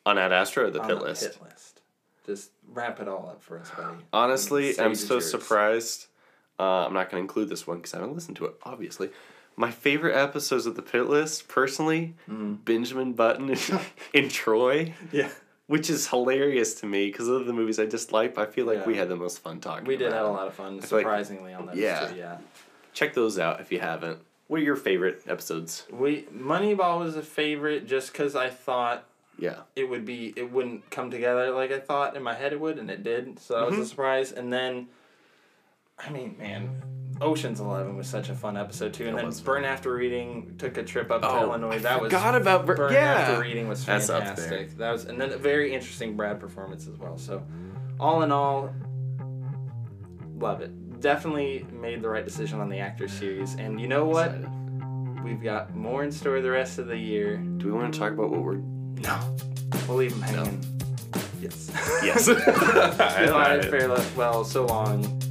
On Ad Astra or the on pit the list? Pitt List. Just wrap it all up for us, buddy. Honestly, I'm so yours. surprised. Uh, I'm not going to include this one because I haven't listened to it, obviously. My favorite episodes of the Pitt List, personally, Benjamin Button and, and Troy, Yeah, which is hilarious to me because of the movies I dislike. I feel like we had the most fun talking. we did about have a lot of fun. feel like- Surprisingly, on that Yeah. too. Yeah. Check those out if you haven't. What are your favorite episodes? We Moneyball was a favorite just because I thought Yeah. it would be it wouldn't come together like I thought in my head it would, and it did. So that Mm-hmm. was a surprise. And then, I mean, man, Ocean's Eleven was such a fun episode too. And then was Burn After Reading took a trip up to Oh, Illinois. I that was forgot about Bur- Burn yeah. After Reading was That's up fantastic. That was and then a very interesting Brad performance as well. So, all in all, love it. Definitely made the right decision on the actor series. And you know what? Excited. We've got more in store the rest of the year. Do we want to talk about what we're? No. We'll leave them hanging. Yes. Yes. Goodbye, farewell, Well, so long.